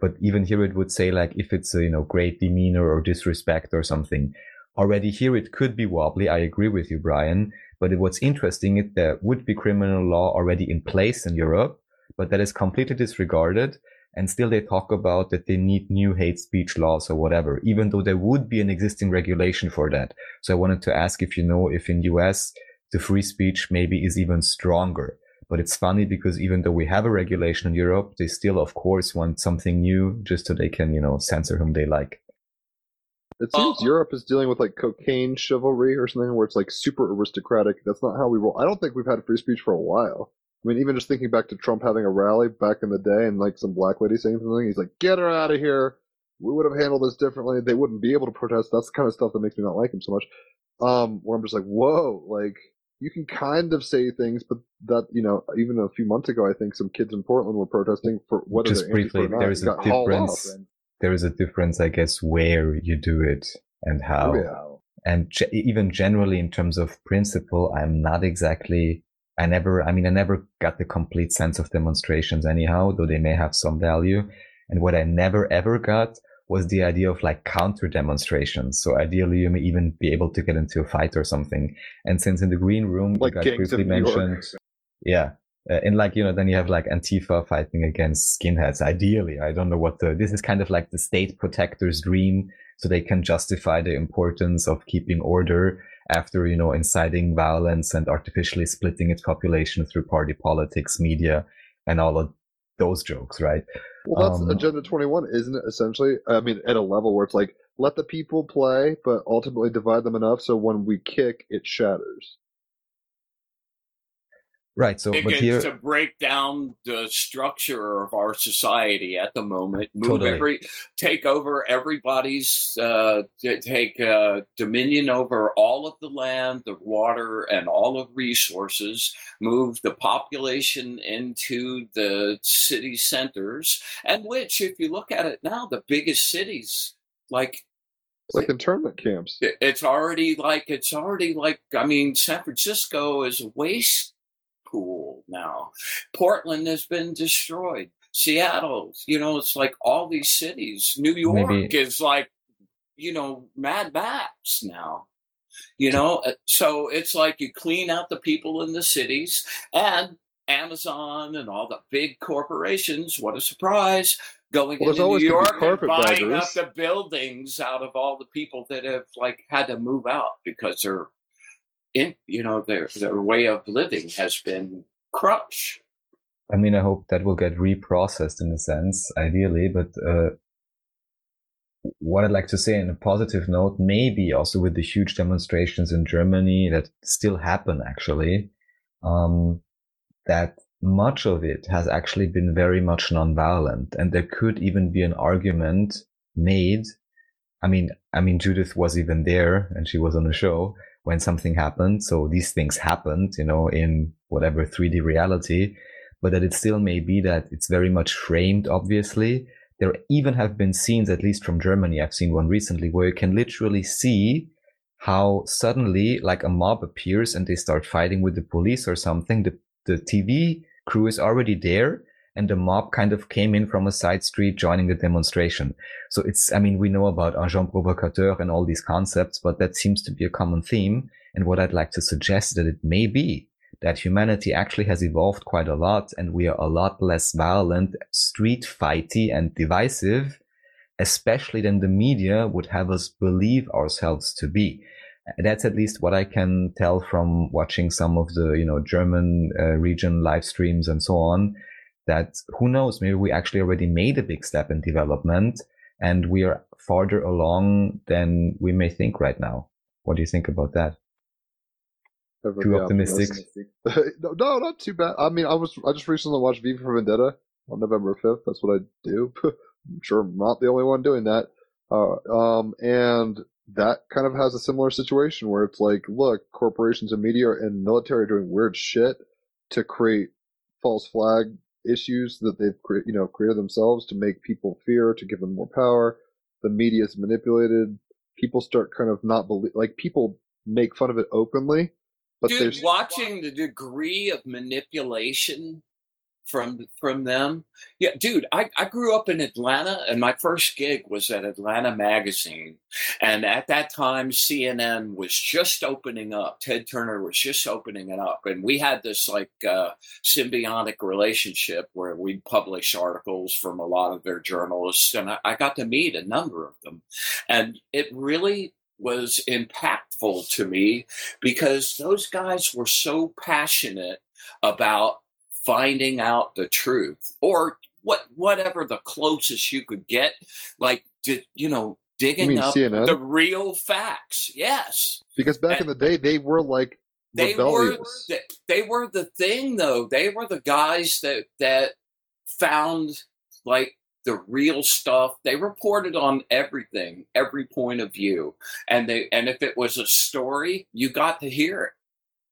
But even here, it would say like if it's a you know great demeanor or disrespect or something. Already here, it could be wobbly. I agree with you, Brian. But what's interesting is there would be criminal law already in place in Europe, but that is completely disregarded. And still they talk about that they need new hate speech laws or whatever, even though there would be an existing regulation for that. So I wanted to ask if you know if in US the free speech maybe is even stronger. But it's funny because even though we have a regulation in Europe, they still, of course, want something new just so they can, you know, censor whom they like. It seems Oh. Europe is dealing with like cocaine chivalry or something where it's like super aristocratic. That's not how we roll. I don't think we've had free speech for a while. I mean, even just thinking back to Trump having a rally back in the day and like some black lady saying something, he's like, get her out of here. We would have handled this differently. They wouldn't be able to protest. That's the kind of stuff that makes me not like him so much. Um, where I'm just like, whoa, like you can kind of say things, but that, you know, even a few months ago, I think some kids in Portland were protesting for whether Just briefly, Antifa or not, there is a got hauled off, difference. There is a difference, I guess, where you do it and how. oh, yeah. and ge- even generally in terms of principle i'm not exactly i never i mean i never got the complete sense of demonstrations anyhow though they may have some value and what i never ever got was the idea of like counter demonstrations so ideally you may even be able to get into a fight or something and since in the green room Like you guys briefly mentioned yeah uh, and like you know then you have like antifa fighting against skinheads ideally i don't know what the this is kind of like the state protector's dream so they can justify the importance of keeping order after you know inciting violence and artificially splitting its population through party politics media and all of those jokes right Well, that's Um, Agenda 21, isn't it? Essentially, I mean, at a level where it's like, let the people play, but ultimately divide them enough so when we kick, it shatters. Right so but Begins here to break down the structure of our society at the moment, move Totally. every, take over everybody's, uh, take uh, dominion over all of the land, the water, and all of resources, move the population into the city centers, and which, if you look at it now, the biggest cities, like It's like internment camps. it's already like it's already like I mean San Francisco is a waste pool now. Portland has been destroyed. Seattle, you know, it's like all these cities. New York Maybe- is like you know Mad Max now. You know, Uh, so it's like you clean out the people in the cities and Amazon and all the big corporations. What a surprise! Going Well, into New York and buying up the buildings out of all the people that have like had to move out because they're in you know their their way of living has been crushed. I mean, I hope that will get reprocessed in a sense, ideally. But uh, what I'd like to say in a positive note, maybe also with the huge demonstrations in Germany that still happen, actually, um, that much of it has actually been very much nonviolent, and there could even be an argument made. I mean, I mean, Judith was even there, and she was on the show when something happened. So these things happened, you know, in whatever 3D reality but that it still may be that it's very much framed, obviously. There even have been scenes, at least from Germany, I've seen one recently, where you can literally see how suddenly, like a mob appears and they start fighting with the police or something. The, the TV crew is already there and the mob kind of came in from a side street joining the demonstration. So it's, I mean, we know about agent provocateur and all these concepts, but that seems to be a common theme. And what I'd like to suggest that it may be that humanity actually has evolved quite a lot and we are a lot less violent, street fighty and divisive, especially than the media would have us believe ourselves to be. That's at least what I can tell from watching some of the, you know, German uh, region live streams and so on. That who knows, maybe we actually already made a big step in development and we are farther along than we may think right now. What do you think about that? Too be optimistic. no, no, not too bad. I mean, I was I just recently watched V for Vendetta on November fifth. That's what I do. I'm sure I'm not the only one doing that. Uh, um, and that kind of has a similar situation where it's like, look, corporations and media and military are doing weird shit to create false flag issues that they've cre- you know created themselves to make people fear, to give them more power. The media is manipulated. People start kind of not believe like people make fun of it openly, but Dude, there's watching the degree of manipulation from from them. Yeah, dude, I, I grew up in Atlanta and my first gig was at Atlanta Magazine. And at that time CNN was just opening up. Ted Turner was just opening it up. And we had this like uh, symbiotic relationship where we'd publish articles from a lot of their journalists. And I, I got to meet a number of them. And it really was impactful to me because those guys were so passionate about finding out the truth or what whatever the closest you could get like di- you know digging mean up CNN? the real facts yes. Because back in the day they were like they were rebellious. they were the thing though. They were the guys that that found like the real stuff. They reported on everything every point of view. And they and if it was a story you got to hear it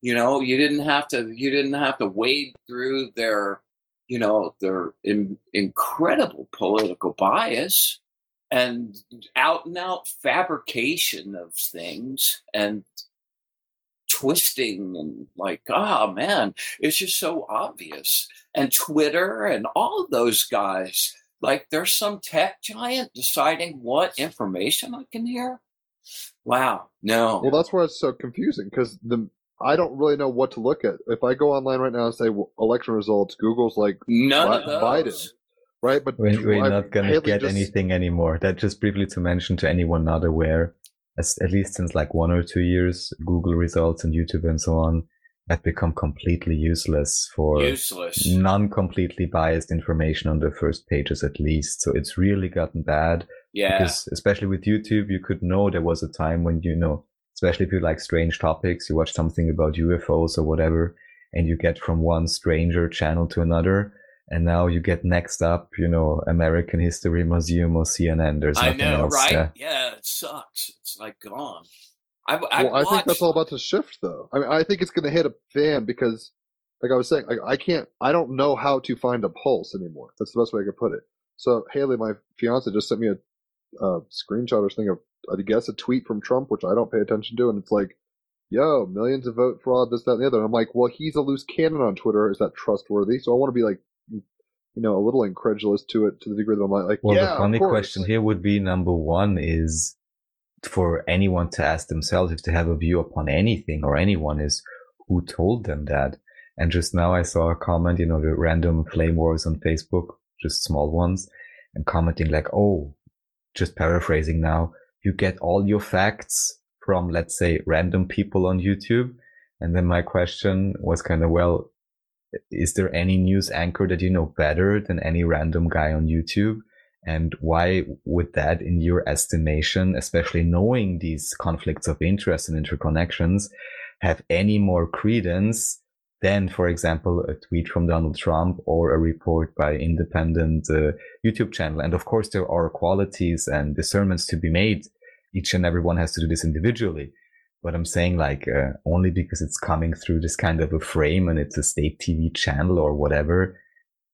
you know you didn't have to you didn't have to wade through their you know their in, incredible political bias and out and out fabrication of things and twisting and like oh man it's just so obvious. And twitter and all those guys like there's some tech giant deciding what information i can hear? Wow no. Well, that's why it's so confusing because the I don't really know what to look at. If I go online right now and say well, election results, Google's like none of those Biden. right, but We're, we're I- not gonna get just- anything anymore. That just briefly to mention to anyone not aware, as, at least since like one or two years, Google results and YouTube and so on have become completely useless for useless non-completely biased information on the first pages at least. So it's really gotten bad yeah because especially with YouTube, you could know there was a time when you know, especially if you like strange topics, you watch something about UFOs or whatever, and you get from one stranger channel to another, and now you get next up, you know, American History Museum or CNN. There's I nothing know, else. right? Yeah. Yeah, it sucks. It's like gone. I, I, well, I think that's all about to shift, though. I mean, I think it's going to hit a fan because, like I was saying, I, I can't, I don't know how to find a pulse anymore. That's the best way I could put it. So Haley, my fiance, just sent me a, a screenshot or something of, I guess, a tweet from Trump, which I don't pay attention to, and it's like, "Yo, millions of vote fraud, this, that, and the other." And I'm like, "Well, he's a loose cannon on Twitter. Is that trustworthy?" So I want to be like, you know, a little incredulous to it to the degree that I'm like, like Well, yeah, the funny question here would be number one is for anyone to ask themselves if they have a view upon anything or anyone is who told them that. And just now I saw a comment, you know, the random flame wars on Facebook, just small ones, and commenting like, oh, just paraphrasing now, you get all your facts from, let's say, random people on YouTube. And then my question was kind of, well, is there any news anchor that you know better than any random guy on YouTube? And why would that, in your estimation, especially knowing these conflicts of interest and interconnections, have any more credence than, for example, a tweet from Donald Trump or a report by independent uh, YouTube channel? And of course, there are qualities and discernments to be made. Each and every one has to do this individually. But I'm saying like, uh, only because it's coming through this kind of a frame and it's a state TV channel or whatever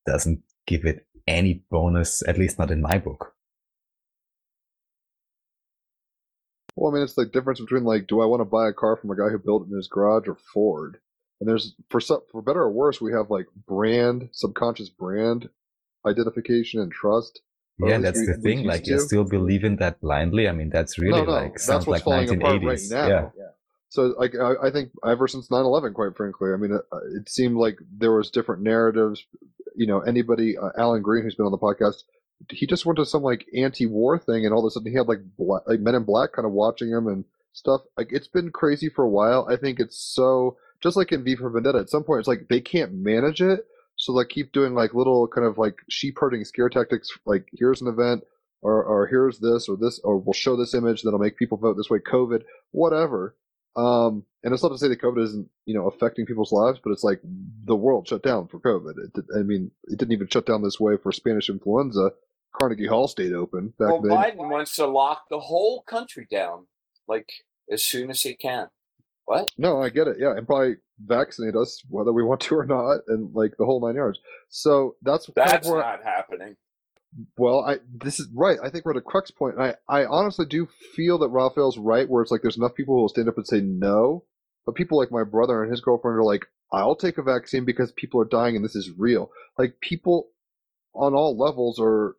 doesn't give it any bonus, at least not in my book. Well, I mean, it's the difference between like, do I want to buy a car from a guy who built it in his garage or Ford? And there's for some, for better or worse, we have like brand, subconscious brand identification and trust. Yeah, that's we- the thing. Like, you to. still believe in that blindly. I mean, that's really no, no, like that's sounds what's like falling apart right 1980s. now. Yeah. So, like, I, I think ever since 9/11, quite frankly, I mean, it, it seemed like there was different narratives. You know, anybody, uh, Alan Green, who's been on the podcast, he just went to some like anti-war thing, and all of a sudden he had like black, like Men in Black kind of watching him and stuff. Like, it's been crazy for a while. I think it's so just like in V for Vendetta. At some point, it's like they can't manage it, so like keep doing like little kind of like sheep herding scare tactics. Like, here's an event. Or, or here's this or this or we'll show this image that'll make people vote this way covid whatever Um, and it's not to say that COVID isn't, you know, affecting people's lives, but it's like the world shut down for COVID. It, did- I mean, it didn't even shut down this way for Spanish influenza. Carnegie Hall stayed open back Well. Biden wants to lock the whole country down, like as soon as he can. What? No, I get it. Yeah, and probably vaccinate us whether we want to or not, and like the whole nine yards. So that's kind of That's not happening. Well, I this is right. I think we're at a crux point. And I I honestly do feel that Raphael's right, where it's like there's enough people who will stand up and say no, but people like my brother and his girlfriend are like, I'll take a vaccine because people are dying and this is real. Like people on all levels are.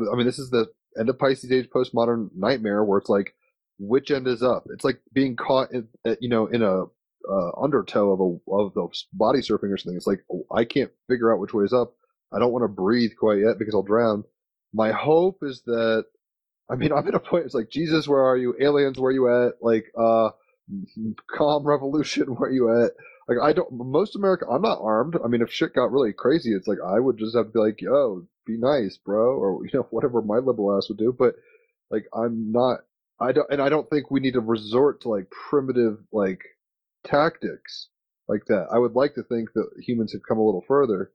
I mean, this is the end of Pisces age postmodern nightmare where it's like, which end is up? It's like being caught, in, uh, you know, in a uh, undertow of a of the body surfing or something. It's like oh, I can't figure out which way is up. I don't want to breathe quite yet because I'll drown. My hope is that, I mean, I'm at a point. It's like Jesus, where are you? Aliens, where you at? Like, uh, calm revolution, where you at? Like, I don't. Most America, I'm not armed. I mean, if shit got really crazy, it's like I would just have to be like, yo, be nice, bro, or you know, whatever my liberal ass would do. But like, I'm not. I don't, and I don't think we need to resort to like primitive like tactics like that. I would like to think that humans have come a little further.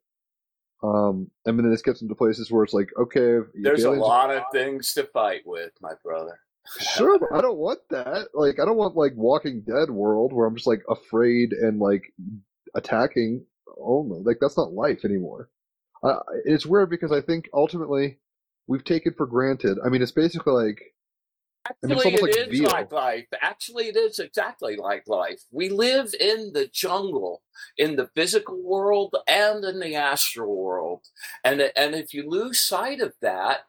Um, and then this gets into places where it's like, okay, There's a lot of things to fight with, my brother. Sure, but I don't want that. Like, I don't want like Walking Dead world where I'm just like afraid and like attacking only. Like, that's not life anymore. Uh, it's weird because I think ultimately we've taken for granted. I mean, it's basically like I mean, it's Actually, almost it like is veal. like life. Actually, it is exactly like life. We live in the jungle, in the physical world and in the astral world. And, and if you lose sight of that,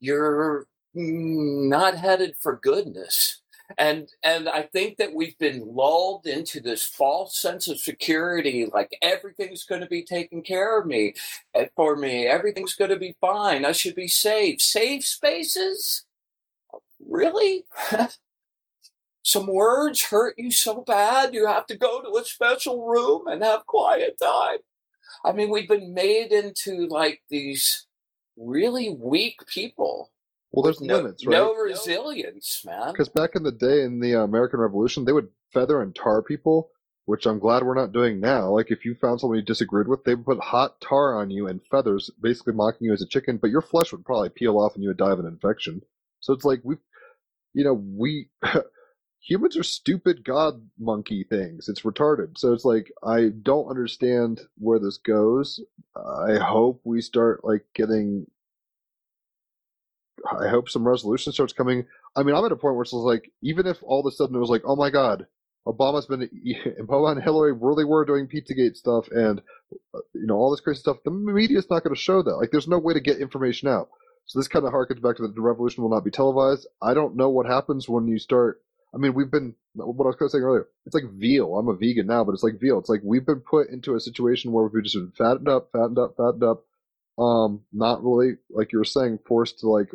you're not headed for goodness. And and I think that we've been lulled into this false sense of security, like everything's going to be taken care of me, eh, for me. Everything's going to be fine. I should be safe. Safe spaces really? Some words hurt you so bad you have to go to a special room and have quiet time. I mean, we've been made into like these really weak people. well, there's no, limits, right? no resilience, man. Because back in the day in the uh, American Revolution, they would feather and tar people, which I'm glad we're not doing now. Like if you found someone you disagreed with, they would put hot tar on you and feathers, basically mocking you as a chicken, but your flesh would probably peel off and you would die of an infection. So it's like we, you know, we humans are stupid god monkey things. It's retarded. So it's like I don't understand where this goes. I hope we start like getting. I hope some resolution starts coming. I mean, I'm at a point where it's like, even if all of a sudden it was like, oh my god, Obama's been, Obama and Hillary really were doing Pizzagate stuff, and uh, you know all this crazy stuff. The media's not going to show that. Like, there's no way to get information out. So this kind of harkens back to the revolution will not be televised. I don't know what happens when you start. I mean, we've been what I was kind of saying earlier. It's like veal. I'm a vegan now, but it's like veal. It's like we've been put into a situation where we've just been fattened up, fattened up, fattened up. Um, not really like you were saying, forced to like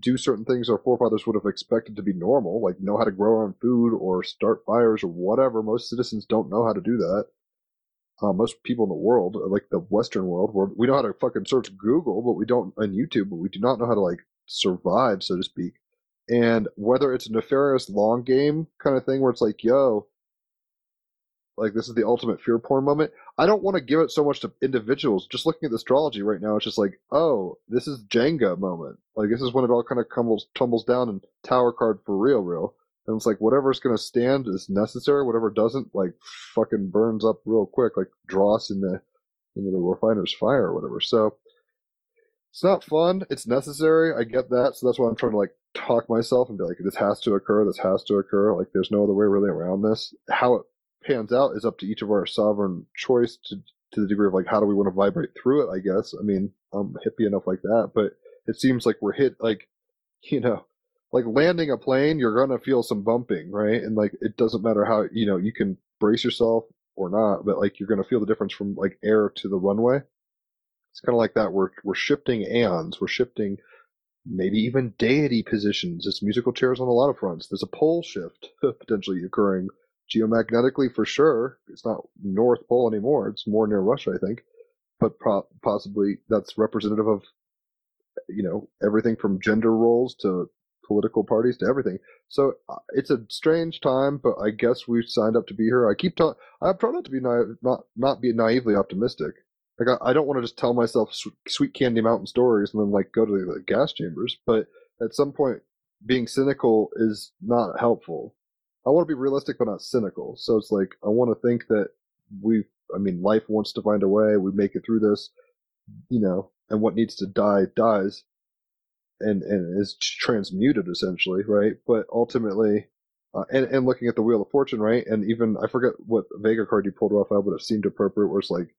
do certain things our forefathers would have expected to be normal, like know how to grow our own food or start fires or whatever. Most citizens don't know how to do that. Uh, most people in the world, like the Western world, where we know how to fucking search Google, but we don't, on YouTube, but we do not know how to like survive, so to speak. And whether it's a nefarious long game kind of thing where it's like, yo, like this is the ultimate fear porn moment. I don't want to give it so much to individuals. Just looking at the astrology right now, it's just like, oh, this is Jenga moment. Like this is when it all kind of tumbles tumbles down and tower card for real, real. And it's like whatever's gonna stand is necessary. Whatever doesn't, like fucking burns up real quick, like dross in the into the refiner's fire or whatever. So it's not fun. It's necessary. I get that. So that's why I'm trying to like talk myself and be like, this has to occur. This has to occur. Like there's no other way really around this. How it pans out is up to each of our sovereign choice to to the degree of like how do we want to vibrate through it. I guess. I mean, I'm hippie enough like that, but it seems like we're hit like, you know, like landing a plane. You're gonna feel some bumping, right? And like it doesn't matter how you know you can brace yourself or not, but like you're gonna feel the difference from like air to the runway. It's kind of like that. We're we're shifting aeons. We're shifting maybe even deity positions. It's musical chairs on a lot of fronts. There's a pole shift potentially occurring geomagnetically for sure. It's not North Pole anymore. It's more near Russia, I think. But pro- possibly that's representative of, you know, everything from gender roles to political parties to everything. So uh, it's a strange time, but I guess we signed up to be here. I keep talking. I'm trying not to be naive, not not be naively optimistic. Like I, I don't want to just tell myself sweet, sweet candy mountain stories and then like go to the, the gas chambers. But at some point, being cynical is not helpful. I want to be realistic, but not cynical. So it's like I want to think that we, I mean, life wants to find a way. We make it through this, you know, and what needs to die dies, and and is transmuted essentially, right? But ultimately, uh, and and looking at the Wheel of Fortune, right? And even I forget what Vega card you pulled, Raphael, but it seemed appropriate. Where it's like,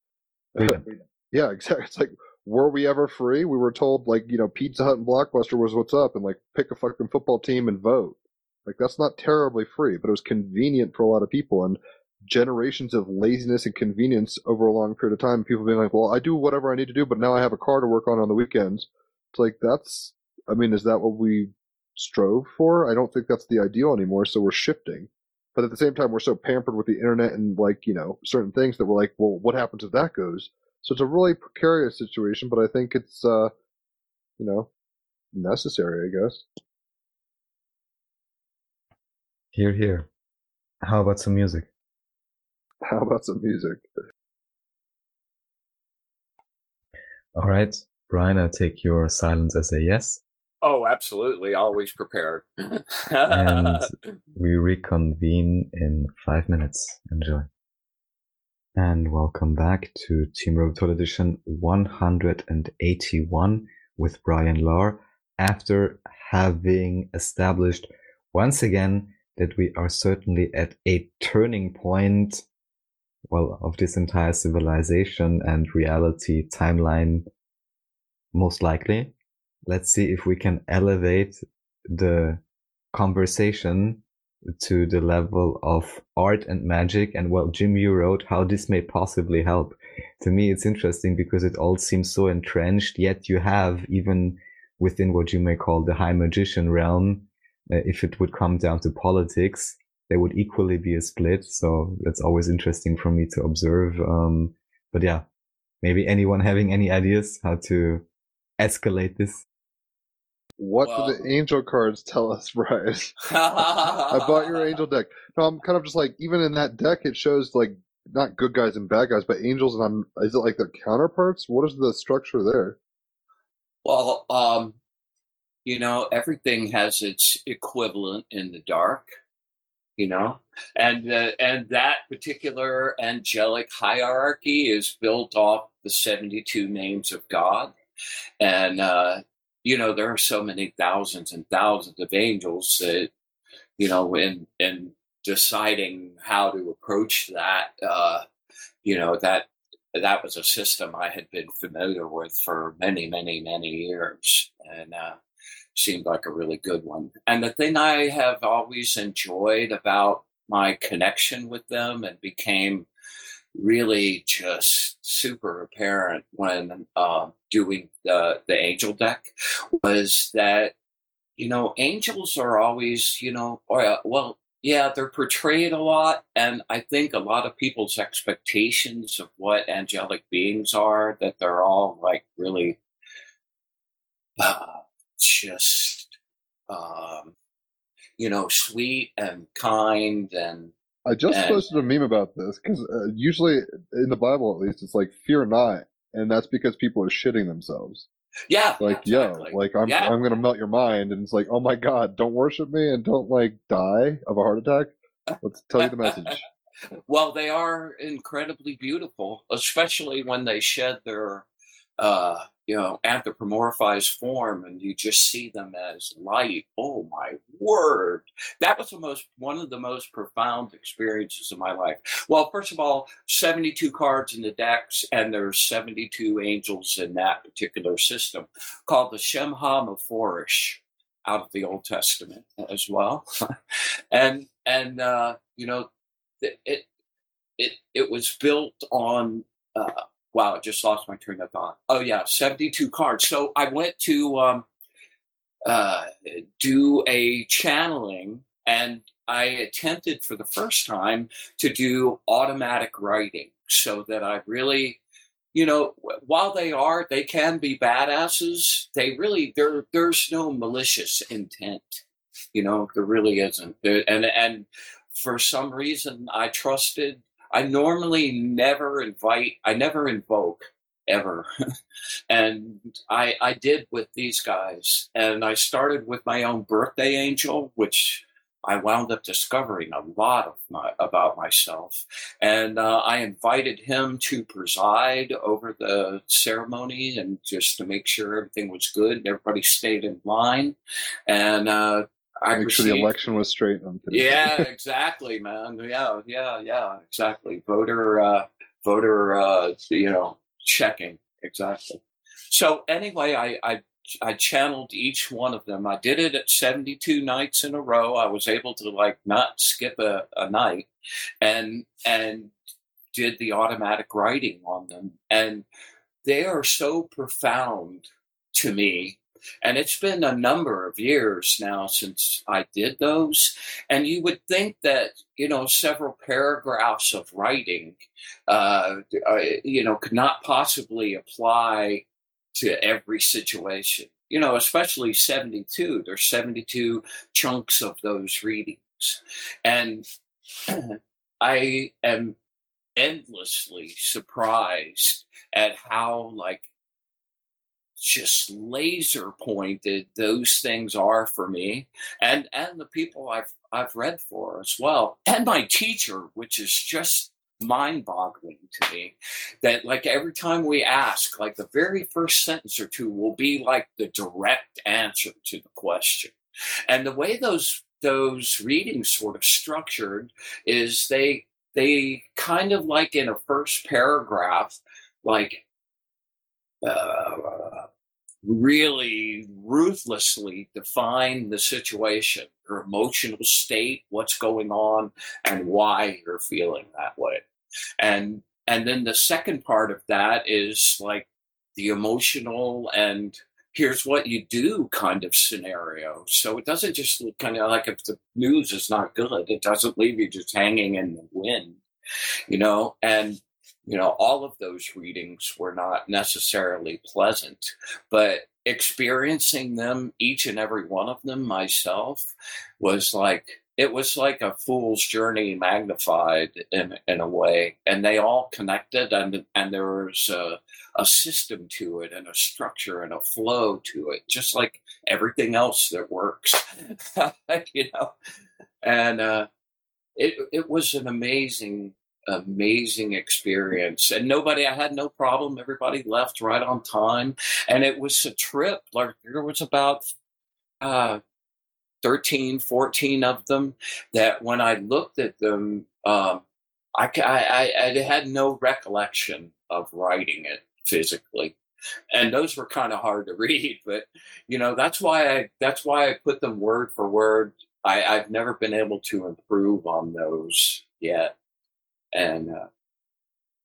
yeah, exactly. It's like, were we ever free? We were told like, you know, Pizza Hut and Blockbuster was what's up, and like pick a fucking football team and vote. Like that's not terribly free, but it was convenient for a lot of people, and generations of laziness and convenience over a long period of time. People being like, "Well, I do whatever I need to do, but now I have a car to work on on the weekends." It's like that's. I mean, is that what we strove for? I don't think that's the ideal anymore. So we're shifting, but at the same time, we're so pampered with the internet and like you know certain things that we're like, "Well, what happens if that goes?" So it's a really precarious situation, but I think it's uh, you know necessary, I guess. Here, here. How about some music? How about some music? All right, Brian, I take your silence as a yes, Oh, absolutely. Always prepared. and we reconvene in five minutes. Enjoy. And welcome back to Team Robotoid Edition 181 with Brian Lahr after having established once again that we are certainly at a turning point, well, of this entire civilization and reality timeline, most likely. Let's see if we can elevate the conversation to the level of art and magic. And well, Jim, you wrote how this may possibly help. To me, it's interesting because it all seems so entrenched, yet you have even within what you may call the high magician realm, uh, if it would come down to politics, there would equally be a split. So that's always interesting for me to observe. Um, but yeah, maybe anyone having any ideas how to escalate this? What Well- do the angel cards tell us, Bryce? I bought your angel deck. No, I'm kind of just like even in that deck, it shows like not good guys and bad guys, but angels and I'm. Is it like their counterparts? What is the structure there? Well, um, you know, everything has its equivalent in the dark, you know, and uh, and that particular angelic hierarchy is built off the seventy-two names of God, and uh, you know there are so many thousands and thousands of angels that you know in in deciding how to approach that, uh, you know that that was a system I had been familiar with for many, many, many years, and uh, seemed like a really good one. And the thing I have always enjoyed about my connection with them and became really just super apparent when uh, doing the the angel deck was that you know angels are always you know or uh, well yeah they're portrayed a lot and i think a lot of people's expectations of what angelic beings are that they're all like really uh, just um, you know sweet and kind and I just And- posted a meme about this because uh, usually in the Bible, at least, it's like fear not, and that's because people are shitting themselves. yeah Like, exactly. yo, like I'm Yeah. I'm gonna melt your mind, and it's like, oh my god, don't worship me and don't like die of a heart attack. Let's tell you the message. Well, they are incredibly beautiful, especially when they shed their, uh, you know, anthropomorphized form, and you just see them as light. Oh my word! That was the most one of the most profound experiences of my life. Well, first of all, seventy-two cards in the decks, and there's seventy-two angels in that particular system, called the Shem HaMephorash, out of the Old Testament as well, and and uh, you know it it, it was built on uh, wow i just lost my train of thought oh yeah 72 cards so i went to um, uh, do a channeling and i attempted for the first time to do automatic writing so that i really you know, while they are, they can be badasses. They really there there's no malicious intent. You know, there really isn't. And and for some reason, I trusted. I normally never invite. I never invoke ever. and I I did with these guys. And I started with my own birthday angel, which I wound up discovering a lot of my, about myself. And uh, I invited him to preside over the ceremony and just to make sure everything was good and everybody stayed in line. And uh, I Make sure the election was straight. Yeah, exactly, man. Yeah, yeah, yeah, exactly. Voter, uh, voter, uh, you know, checking exactly. So anyway, I, I I channeled each one of them. I did it at 72 nights in a row. I was able to like not skip a, a night and and did the automatic writing on them. And they are so profound to me. And it's been a number of years now since I did those. And you would think that, you know, several paragraphs of writing, uh, uh, you know, could not possibly apply to every situation. You know, especially 72. There's 72 chunks of those readings. And I am endlessly surprised at how, like, just laser pointed those things are for me. And and the people I've I've read for as well. And my teacher which is just mind boggling to me that like every time we ask like the very first sentence or two will be like the direct answer to the question. And the way those those readings sort of structured is they they kind of like in a first paragraph like uh, really ruthlessly define the situation your emotional state what's going on and why you're feeling that way. And and then the second part of that is like the emotional and here's what you do kind of scenario. So it doesn't just look kind of like if the news is not good it doesn't leave you just hanging in the wind you know? And you know all of those readings were not necessarily pleasant but experiencing them each and every one of them myself was like it was like a fool's journey magnified in in a way and they all connected and and there was a, a system to it and a structure and a flow to it just like everything else that works you know? And uh it it was an amazing amazing experience. And nobody i had no problem. Everybody left right on time. And it was a trip like there was about uh 13 14 of them that when i looked at them um I, I, I, had no recollection of writing it physically. And those were kind of hard to read but you know that's why i that's why i put them word for word. I, i've never been able to improve on those yet and uh,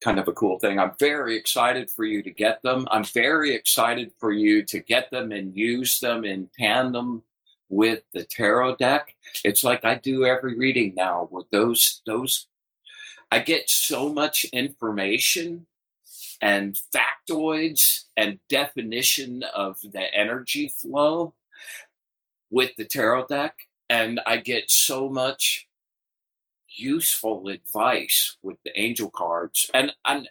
kind of a cool thing. I'm very excited for you to get them. I'm very excited for you to get them and use them in tandem with the tarot deck. It's like I do every reading now with those those I get so much information and factoids and definition of the energy flow with the tarot deck and I get so much useful advice with the angel cards. And and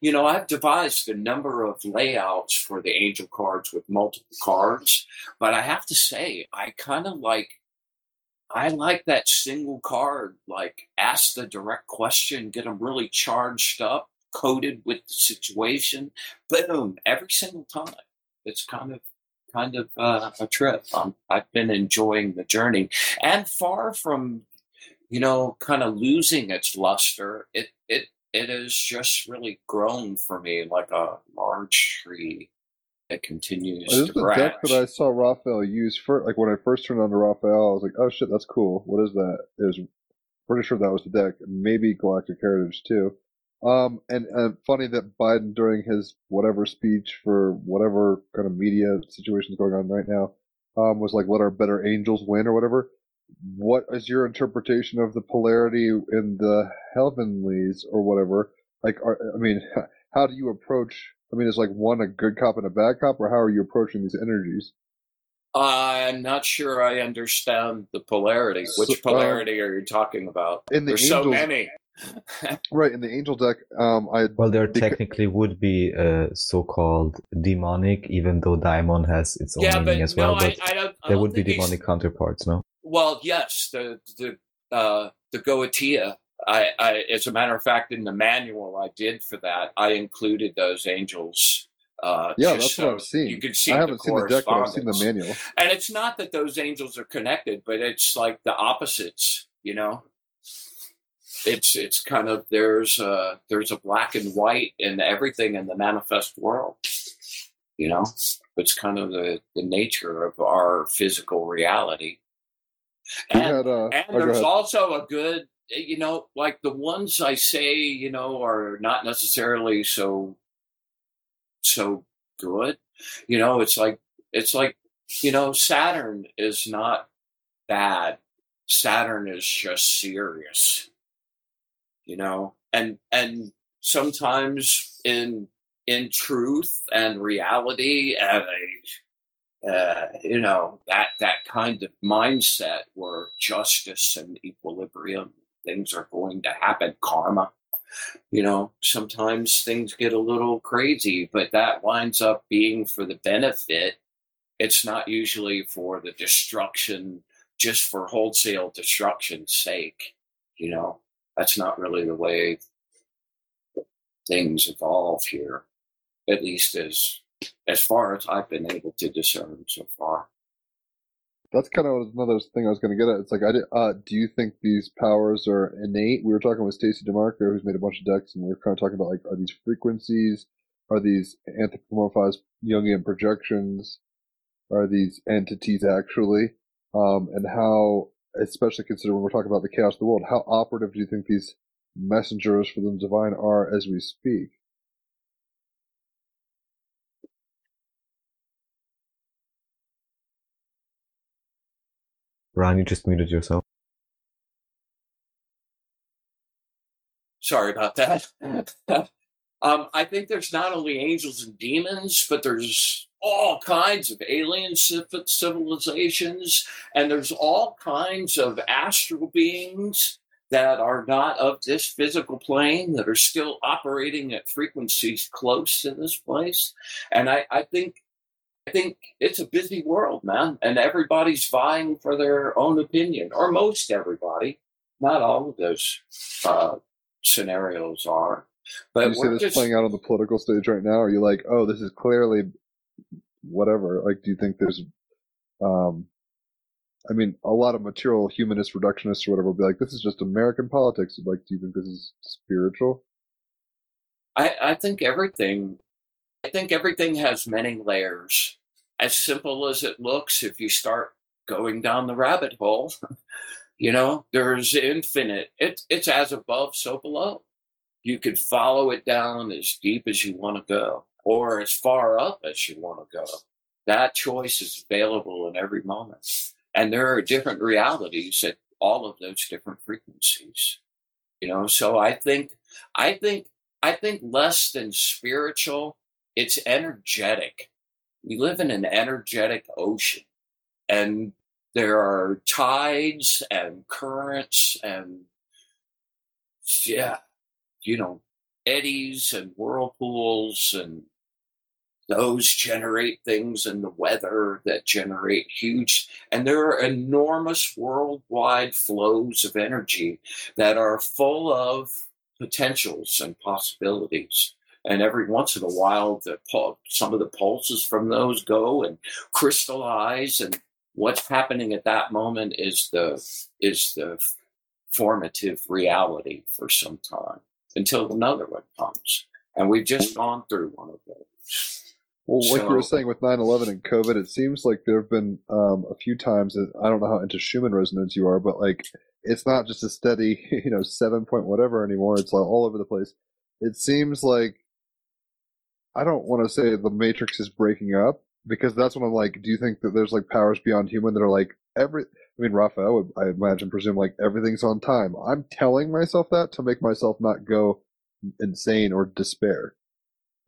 you know i've devised a number of layouts for the angel cards with multiple cards but i have to say i kind of like i like that single card like ask the direct question get them really charged up coated with the situation boom every single time. It's kind of kind of uh, a trip. Um, i've been enjoying the journey. And far from you know, kind of losing its luster, it it it has just really grown for me like a large tree that continues This is to the branch. deck that I saw Raphael use for like when I first turned on to Raphael, I was like, oh shit, that's cool. What is that? It was pretty sure that was the deck. Maybe Galactic Heritage too. Um, and, and funny that Biden during his whatever speech for whatever kind of media situations going on right now, um, was like, let our better angels win or whatever. What is your interpretation of the polarity in the heavenlies or whatever? Like, are, I mean, how do you approach? I mean, is like one a good cop and a bad cop, or how are you approaching these energies? I'm not sure I understand the polarity. Which So, uh, polarity are you talking about? in the There's so many. Right in the angel deck, um, I Well, there Beca- technically would be uh, so-called demonic, even though daimon has its own yeah, meaning but as well. no, but I, I don't. I there don't would be think he's- demonic counterparts, no? Well, yes, the the uh, the Goetia. I, I, as a matter of fact, in the manual I did for that, I included those angels. Uh, yeah, that's what I've so seen. You can see I haven't the seen the deck, but I've seen the manual. And it's not that those angels are connected, but it's like the opposites. You know, it's it's kind of there's a there's a black and white in everything in the manifest world. You know, it's kind of the the nature of our physical reality. And, had uh, and oh, there's also a good, you know, like the ones I say, you know, are not necessarily so so good. You know, it's like it's like you know, Saturn is not bad. Saturn is just serious. You know, and and sometimes in in truth and reality and a uh, you know that that kind of mindset where justice and equilibrium things are going to happen karma you know sometimes things get a little crazy but that winds up being for the benefit. It's not usually for the destruction just for wholesale destruction's sake you know? That's not really the way things evolve here at least as as far as I've been able to discern so far. That's kind of another thing I was going to get at. It's like, I did, uh, do you think these powers are innate? We were talking with Stacey Demarco, who's made a bunch of decks, and we were kind of talking about like, are these frequencies? Are these anthropomorphized Jungian projections? Are these entities actually? Um, and how, especially considering when we're talking about the chaos of the world, how operative do you think these messengers for the divine are as we speak? Ryan, you just muted yourself. Sorry about that. um, I think there's not only angels and demons, but there's all kinds of alien civilizations, and there's all kinds of astral beings that are not of this physical plane that are still operating at frequencies close to this place. And I, I think I think it's a busy world, man, and everybody's vying for their own opinion, or most everybody. Not all of those uh, scenarios are, but you see this just playing out on the political stage right now? Are you like, oh, this is clearly whatever? Like, do you think there's, um, I mean, a lot of material humanists, reductionists, or whatever will be like, this is just American politics. Like, do you think this is spiritual? I, I think everything I think everything has many layers. As simple as it looks, if you start going down the rabbit hole, you know, there's infinite. It, it's as above, so below. You could follow it down as deep as you want to go, or as far up as you want to go. That choice is available in every moment. And there are different realities at all of those different frequencies. You know, so I think I think I think less than spiritual, it's energetic. We live in an energetic ocean, and there are tides and currents and, yeah, you know, eddies and whirlpools, and those generate things in the weather that generate huge, and there are enormous worldwide flows of energy that are full of potentials and possibilities. And every once in a while, the some of the pulses from those go and crystallize, and what's happening at that moment is the is the formative reality for some time until another one comes. And we've just gone through one of those. Well, like you were saying with 9/11 and COVID, it seems like there have been um, a few times that I don't know how into Schumann resonance you are, but like it's not just a steady, you know, seven point whatever anymore. It's like all over the place. It seems like I don't want to say the Matrix is breaking up because that's when I'm like, do you think that there's like powers beyond human that are like every? I mean, Raphael would I imagine presume like everything's on time. I'm telling myself that to make myself not go insane or despair.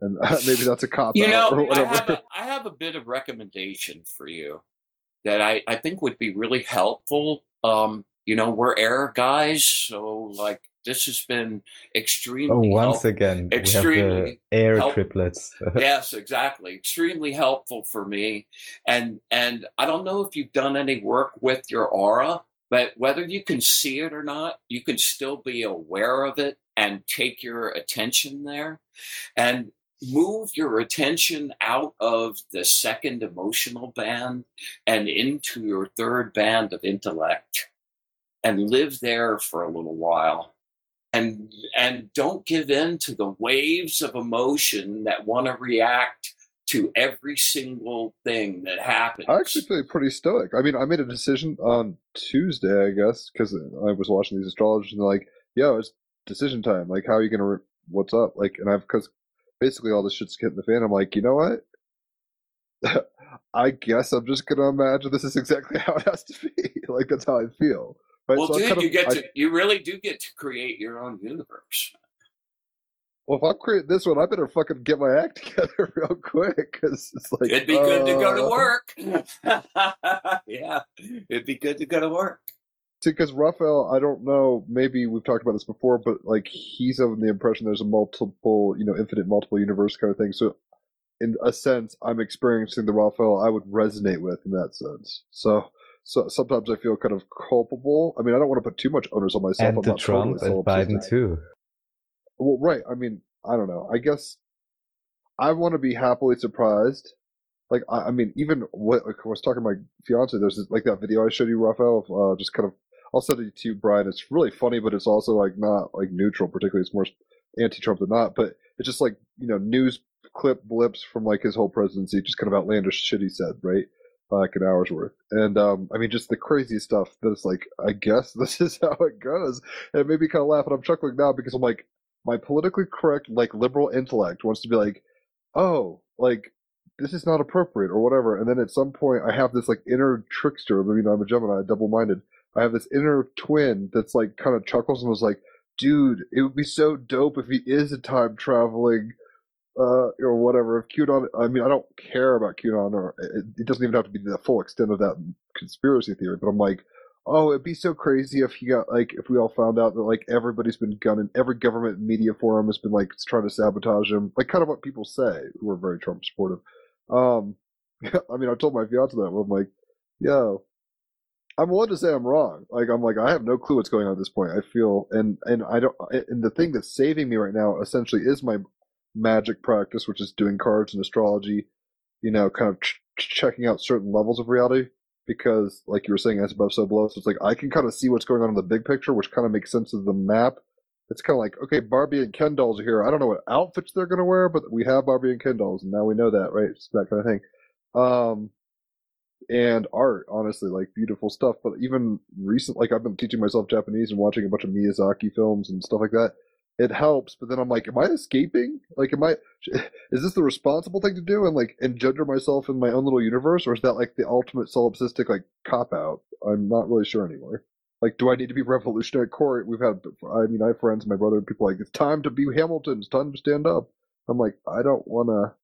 and maybe that's a cop You out or know, I have, a, I have a bit of recommendation for you that I, I think would be really helpful. Um, you know, we're air guys, so like this has been Oh, extremely once helpful. again, we have the extremely air triplets. yes, exactly. Extremely helpful for me. And and I don't know if you've done any work with your aura, but whether you can see it or not, you can still be aware of it and take your attention there and move your attention out of the second emotional band and into your third band of intellect and live there for a little while and and don't give in to the waves of emotion that want to react to every single thing that happens. I actually feel pretty stoic. I mean, I made a decision on Tuesday, I guess, because I was watching these astrologers and they're like, "Yo, it's decision time. Like, how are you gonna? Re- what's up? Like, and I've because basically all this shit's getting the fan. I'm like, you know what? I guess I'm just gonna imagine this is exactly how it has to be. like, that's how I feel. Right? well, So dude, you get I- to you really do get to create your own universe. Well, if I create this one, I better fucking get my act together real quick because it's like It'd be good to go to uh, work. yeah, it'd be good to go to work. See, because Raphael, I don't know, maybe we've talked about this before, but like he's of the impression there's a multiple, you know, infinite multiple universe kind of thing. So, in a sense, I'm experiencing the Raphael I would resonate with in that sense. So, so sometimes I feel kind of culpable. I mean, I don't want to put too much onus on myself. and I'm the not Trump totally and Biden too. Well, right. I mean, I don't know. I guess I want to be happily surprised. Like, I, I mean, even what like, I was talking to my fiance. There's this, like that video I showed you, Raphael. Of, uh, just kind of, I'll send it to you, Brian. It's really funny, but it's also like not like neutral. Particularly, it's more anti-Trump than not. But it's just like you know, news clip blips from like his whole presidency, just kind of outlandish shit he said, right? Like an hour's worth, and um, I mean, just the crazy stuff. That it's like, I guess this is how it goes. And it made me kind of laugh, and I'm chuckling now because I'm like, my politically correct, like liberal intellect wants to be like, oh, like this is not appropriate or whatever. And then at some point, I have this like inner trickster. I mean, I'm a Gemini, double minded. I have this inner twin that's like kind of chuckles and was like, dude, it would be so dope if he is a time traveling. Uh, or whatever. If QAnon, I mean, I don't care about QAnon, or it, it doesn't even have to be the full extent of that conspiracy theory. But I'm like, oh, it'd be so crazy if he got like if we all found out that like everybody's been gunning, every government media forum has been like trying to sabotage him, like kind of what people say who are very Trump supportive. Um, I mean, I told my fiance that, I'm like, yo, I'm willing to say I'm wrong. Like I'm like I have no clue what's going on at this point. I feel and and I don't and the thing that's saving me right now essentially is my magic practice, which is doing cards and astrology. You know, kind of ch- checking out certain levels of reality because, like you were saying, as above, so below. So it's like I can kind of see what's going on in the big picture, which kind of makes sense of the map. It's kind of like, okay, Barbie and Ken dolls are here. I don't know what outfits they're going to wear, but we have Barbie and Ken dolls, and now we know that, right? It's that kind of thing. Um, and art, honestly, like beautiful stuff. But even recent, like I've been teaching myself Japanese and watching a bunch of Miyazaki films and stuff like that. It helps, but then I'm like, am I escaping? Like, am I? Is this the responsible thing to do and like engender myself in my own little universe, or is that like the ultimate solipsistic like cop out? I'm not really sure anymore. Like, do I need to be revolutionary? Corey, we've had, I mean, I have friends, my brother, people like, it's time to be Hamilton. It's time to stand up. I'm like, I don't want to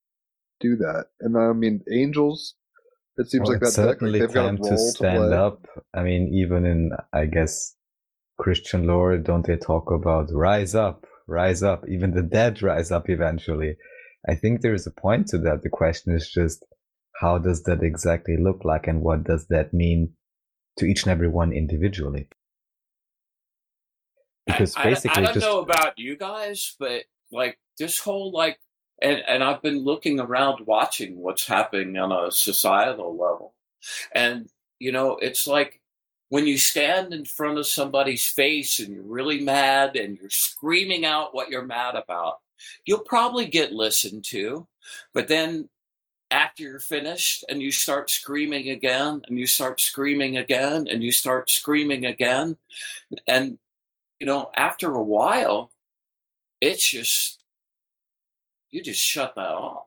do that. And I mean, angels. It seems Well, like that it's deck, like they've got a time role to to, stand play. up. I mean, even in, I guess, Christian lore, don't they talk about rise up, rise up? Even the dead rise up eventually. I think there is a point to that. The question is just, how does that exactly look like and what does that mean to each and every one individually? Because I, basically, I, I don't just know about you guys, but like this whole like, and and I've been looking around, watching what's happening on a societal level, and you know, it's like when you stand in front of somebody's face and you're really mad and you're screaming out what you're mad about, you'll probably get listened to, but then after you're finished and you start screaming again and you start screaming again and you start screaming again and you know after a while it's just you just shut that off.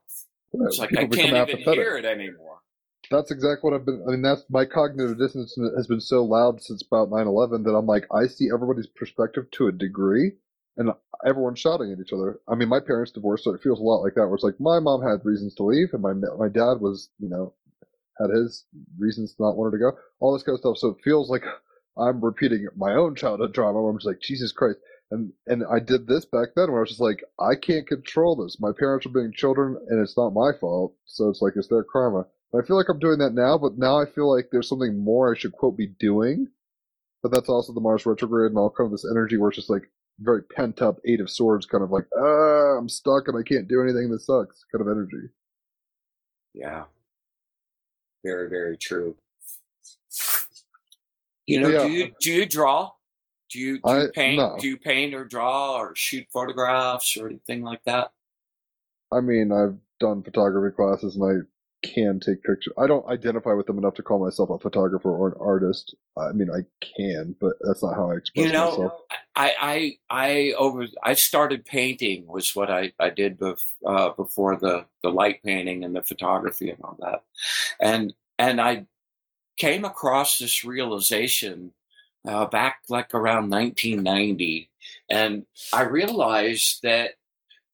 Right, it's like people i can't even apathetic. hear it anymore That's exactly what I've been. I mean, that's my cognitive dissonance has been so loud since about 9 11 that I'm like, I see everybody's perspective to a degree. and everyone's shouting at each other. I mean, my parents divorced, so it feels a lot like that. Where it's like my mom had reasons to leave, and my my dad was, you know, had his reasons to not want her to go. All this kind of stuff. So it feels like I'm repeating my own childhood trauma. Where I'm just like, Jesus Christ. And and I did this back then where I was just like, I can't control this. My parents are being children, and it's not my fault. So it's like it's their karma. And I feel like I'm doing that now, but now I feel like there's something more I should quote be doing. But that's also the Mars retrograde and all kind of this energy where it's just like very pent up Eight of Swords, kind of like, ah, I'm stuck and I can't do anything. This sucks, kind of energy. Yeah. Very, very true. You know, Yeah. do you do you draw? Do you, do you paint? no. Do you paint or draw or shoot photographs or anything like that? I mean, I've done photography classes and I can take pictures. I don't identify with them enough to call myself a photographer or an artist. I mean, I can, but that's not how I express You know, myself. I, I, I over. I started painting was what I, I did bef, uh, before the, the light painting and the photography and all that, and and I came across this realization uh, back like around 1990, and I realized that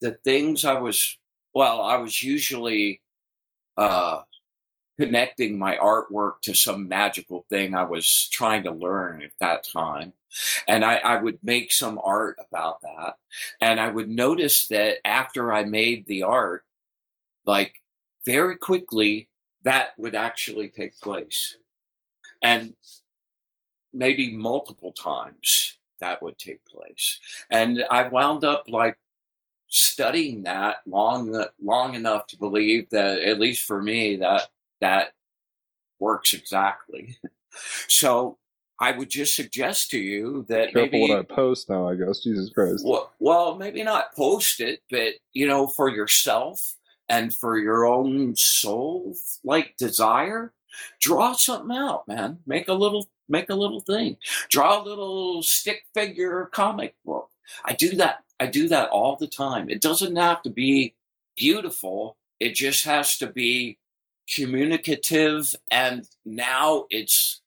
the things I was well, I was usually uh, connecting my artwork to some magical thing I was trying to learn at that time. And I, I would make some art about that. And I would notice that after I made the art, like very quickly, that would actually take place. And maybe multiple times that would take place. And I wound up like studying that long long enough to believe that at least for me that that works exactly. So I would just suggest to you that Careful maybe what I post now, I guess. Jesus Christ. well, well, maybe not post it, but you know, for yourself and for your own soul like desire, draw something out, man. Make a little make a little thing. Draw a little stick figure comic book. I do that I do that all the time. It doesn't have to be beautiful. It just has to be communicative and now it's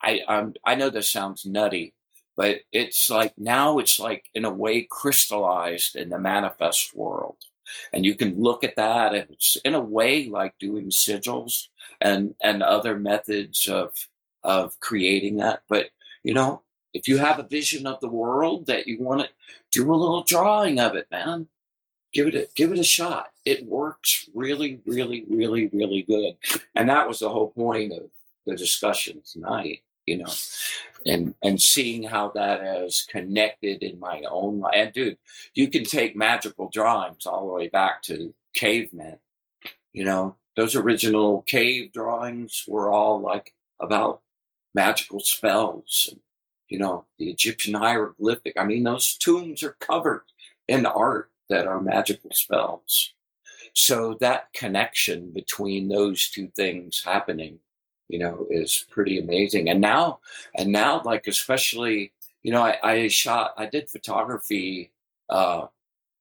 I um, I know this sounds nutty, but it's like now it's like in a way crystallized in the manifest world and you can look at that and it's in a way like doing sigils and and other methods of of creating that but you know if you have a vision of the world that you want to do a little drawing of it man. Give it a give it a shot. It works really really really really good. And that was the whole point of the discussion tonight you know and and seeing how that has connected in my own life and dude you can take magical drawings all the way back to cavemen you know? Those original cave drawings were all like about magical spells and you know the egyptian hieroglyphic i mean those tombs are covered in art that are magical spells. So that connection between those two things happening you know is pretty amazing. And now and now like especially you know i, I shot i did photography uh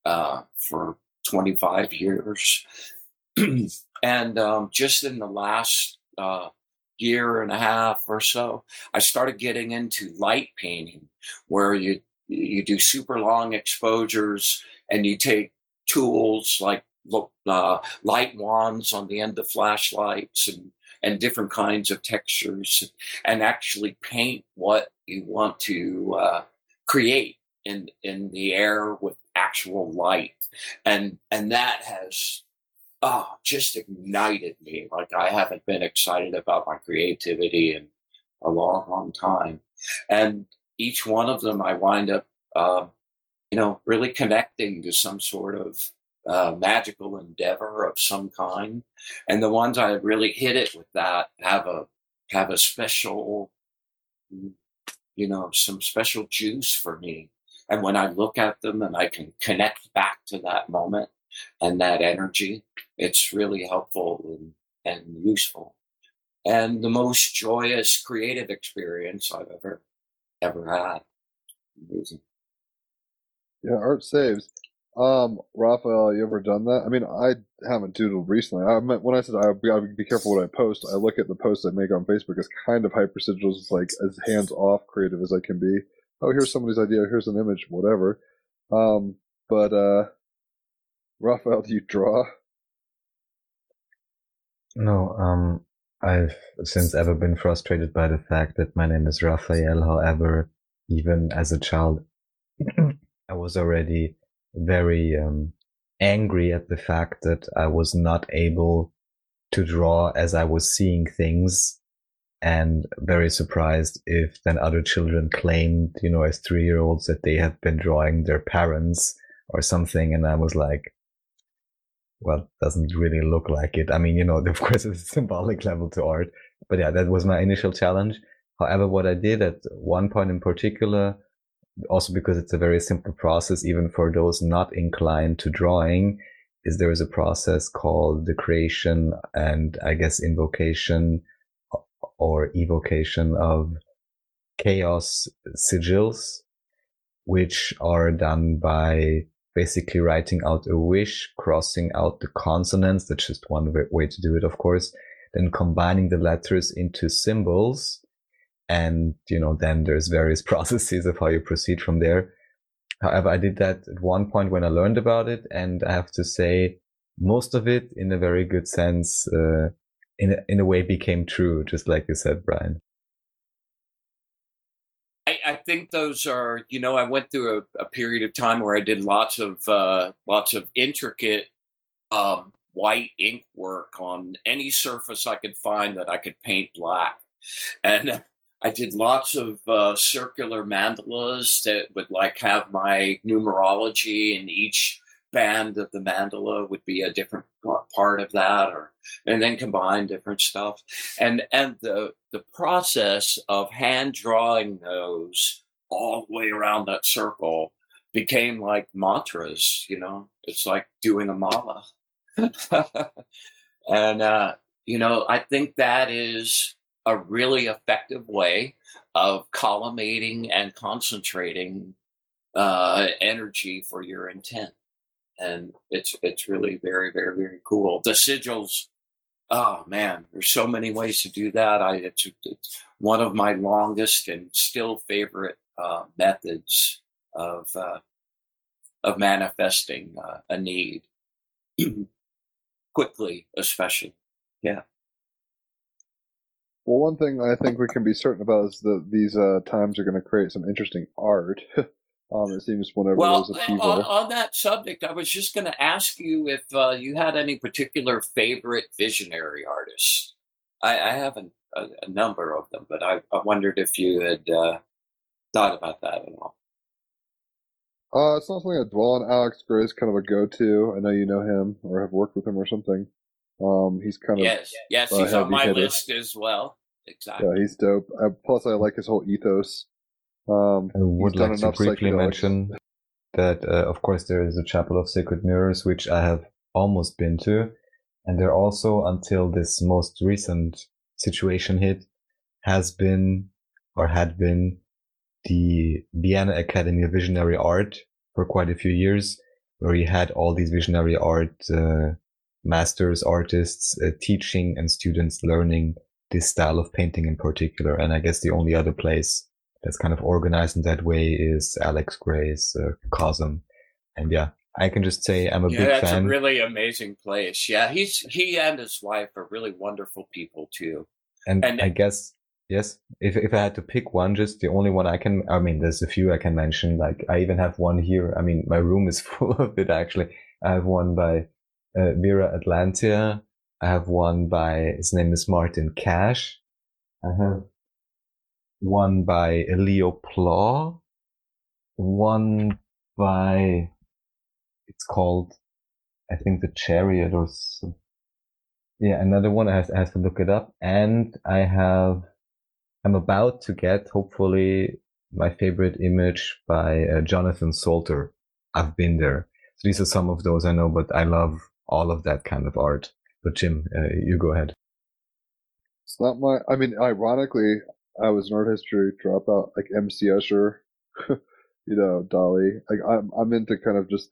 uh for 25 years. And um just in the last uh year and a half or so i started getting into light painting where you you do super long exposures and you take tools like uh, light wands on the end of flashlights and and different kinds of textures and actually paint what you want to uh, create in in the air with actual light. And and that has oh just ignited me. Like i haven't been excited about my creativity in a long long time. And each one of them i wind up uh, you know really connecting to some sort of uh, magical endeavor of some kind. And the ones I really hit it with that have a have a special, you know, some special juice for me. And when I look at them and I can connect back to that moment and that energy, it's really helpful and, and useful. And the most joyous creative experience I've ever ever had. Amazing. Yeah, art saves. Um, Raphael, you ever done that? I mean, I haven't doodled recently. I meant when I said I gotta be careful what I post. I look at the posts I make on Facebook as kind of hyper sigils, like as hands off creative as I can be. Oh, here's somebody's idea. Here's an image, whatever. Um, but uh, Raphael, do you draw? No, um, I've since ever been frustrated by the fact that my name is Raphael. However, even as a child, I was already very um, angry at the fact that I was not able to draw as I was seeing things and very surprised if then other children claimed, you know, as three year olds that they have been drawing their parents or something. And I was like, well, doesn't really look like it. I mean, you know, of course, it's a symbolic level to art, but yeah, that was my initial challenge. However, what I did at one point in particular, also because it's a very simple process, even for those not inclined to drawing, is there is a process called the creation and I guess invocation or evocation of chaos sigils, which are done by basically writing out a wish, crossing out the consonants. That's just one way to do it, of course. Then combining the letters into symbols. And, you know, then there's various processes of how you proceed from there. However, I did that at one point when I learned about it. And I have to say most of it in a very good sense, uh, in a, in a way became true, just like you said, Brian. Think those are, you know, I went through a, a period of time where I did lots of uh, lots of intricate um, white ink work on any surface I could find that I could paint black, and I did lots of uh, circular mandalas that would like have my numerology in each band of the mandala would be a different part of that or and then combine different stuff. And and the the process of hand drawing those all the way around that circle became like mantras you know? It's like doing a mala. And uh you know i think that is a really effective way of collimating and concentrating uh energy for your intent and it's it's really very very very cool. The sigils, oh man, there's so many ways to do that. I it's, it's one of my longest and still favorite uh, methods of uh, of manifesting uh, a need quickly, especially. Yeah. Well, one thing I think we can be certain about is that these uh, times are going to create some interesting art. Um, it seems whenever well, there's upheaval. On, on that subject, I was just going to ask you if uh, you had any particular favorite visionary artists. I, I have a, a, a, number of them, but I, I wondered if you had uh, thought about that at all. Uh, it's not something I dwell on. Alex Grey is kind of a go-to. I know you know him or have worked with him or something. Um, he's kind of yes, yes, he's on my list as well. Exactly. Yeah, he's dope. Uh, plus, I like his whole ethos. Um, I would like to briefly mention that, uh, of course, there is a Chapel of Sacred Mirrors, which I have almost been to. And there also, until this most recent situation hit, has been or had been the Vienna Academy of Visionary Art for quite a few years, where you had all these visionary art uh, masters, artists uh, teaching and students learning this style of painting in particular. And I guess the only other place that's kind of organized in that way is Alex Grey's uh, Cosm. And yeah, I can just say I'm a yeah, big that's fan. a really amazing place. Yeah, he's he and his wife are really wonderful people too. And, and I guess yes, if if I had to pick one, just the only one I can. I mean, there's a few I can mention. Like I even have one here. I mean, my room is full of it. Actually, I have one by uh, Mira Atlantia. I have one by his name is Martin Cash. I have one by Leo Plaw, one by it's called I think the Chariot or some, yeah another one I have, I to look it up and I have I'm about to get hopefully my favorite image by uh, Jonathan Solter. I've been there. So these are some of those I know, but I love all of that kind of art. But Jim, uh, you go ahead. It's not my. I mean, ironically, I was an art history dropout, like MC Escher, you know, Dalí. Like I'm, I'm into kind of just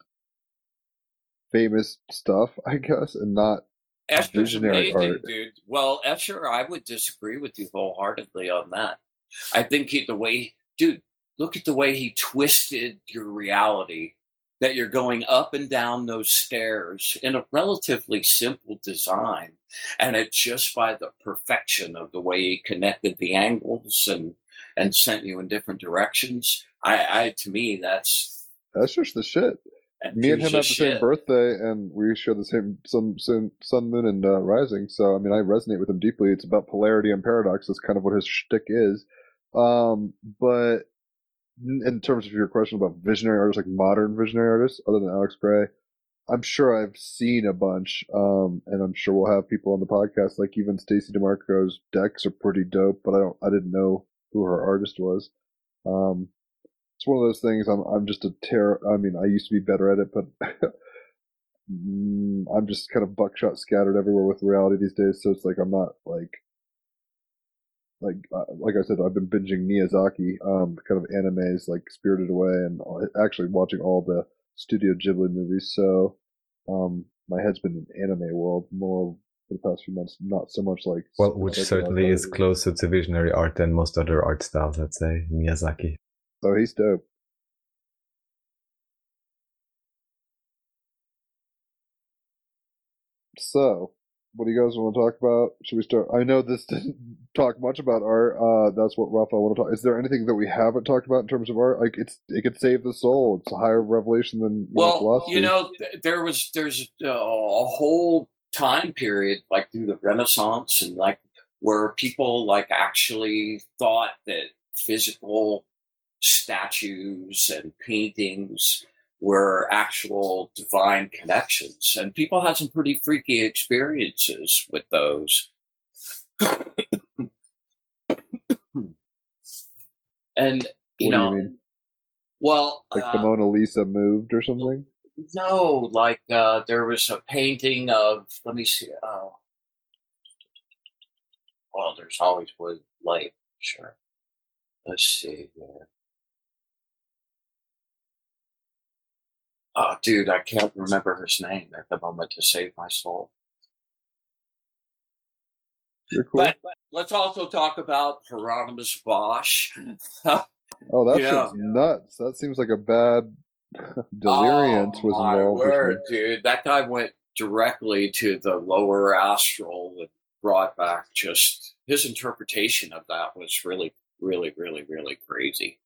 famous stuff, I guess, and not Escher's visionary amazing, art. dude. Well, Escher, I would disagree with you wholeheartedly on that. I think he, the way, dude, look at the way he twisted your reality that you're going up and down those stairs in a relatively simple design. And it's just by the perfection of the way he connected the angles and, and sent you in different directions. I, I to me, that's, That's just the shit. Me and him have the same birthday, and we share the same sun, sun, sun moon, and uh, rising. So, I mean, I resonate with him deeply. It's about polarity and paradox. That's kind of what his shtick is. Um, but in terms of your question about visionary artists, like modern visionary artists, other than Alex Grey, I'm sure I've seen a bunch, um, and I'm sure we'll have people on the podcast. Like even Stacey Demarco's decks are pretty dope, but I don't, I didn't know who her artist was. Um, it's one of those things. I'm, I'm just a terror. I mean, I used to be better at it, but mm, I'm just kind of buckshot scattered everywhere with reality these days. So it's like I'm not like, like, uh, like I said, I've been binging Miyazaki, um, kind of animes like Spirited Away, and actually watching all the Studio Ghibli movies. So, um, my head's been in anime world more for the past few months, not so much like Well, which certainly is closer to visionary art than most other art styles, I'd say, Miyazaki. So he's dope. So, what do you guys want to talk about? Should we start? I know this didn't talk much about art. Uh, that's what Raphael want to talk. Is there anything that we haven't talked about in terms of art? Like it's it could save the soul. It's a higher revelation than you know, Well, philosophy. you know, th- there was there's uh, a whole time period like through the Renaissance and like where people like actually thought that physical statues and paintings were actual divine connections, and people had some pretty freaky experiences with those. and you What you know, mean? well, like the uh, Mona Lisa moved or something. No, like uh, there was a painting of. Let me see. Oh, well, there's always wood light. Sure. Let's see here. Oh, dude, I can't remember his name at the moment to save my soul. Cool. But let's also talk about Hieronymus Bosch. oh, that yeah. nuts. That seems like a bad delirium Oh, was involved. word, dude. That guy went directly to the lower astral and brought back just his interpretation of that was really, really, really, really crazy.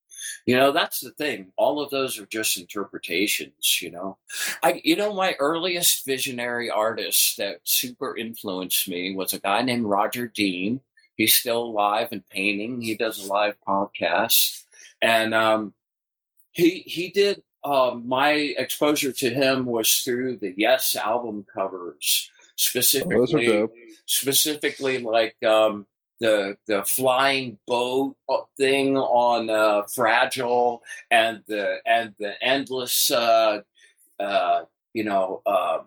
You know, that's the thing. All of those are just interpretations, you know. I you know, my earliest visionary artist that super influenced me was a guy named Roger Dean. He's still alive and painting. He does a live podcast. And um he he did um, my exposure to him was through the Yes album covers, Oh, specifically those are dope. specifically like um, the the flying boat thing on uh, Fragile and the and the endless uh, uh, you know uh,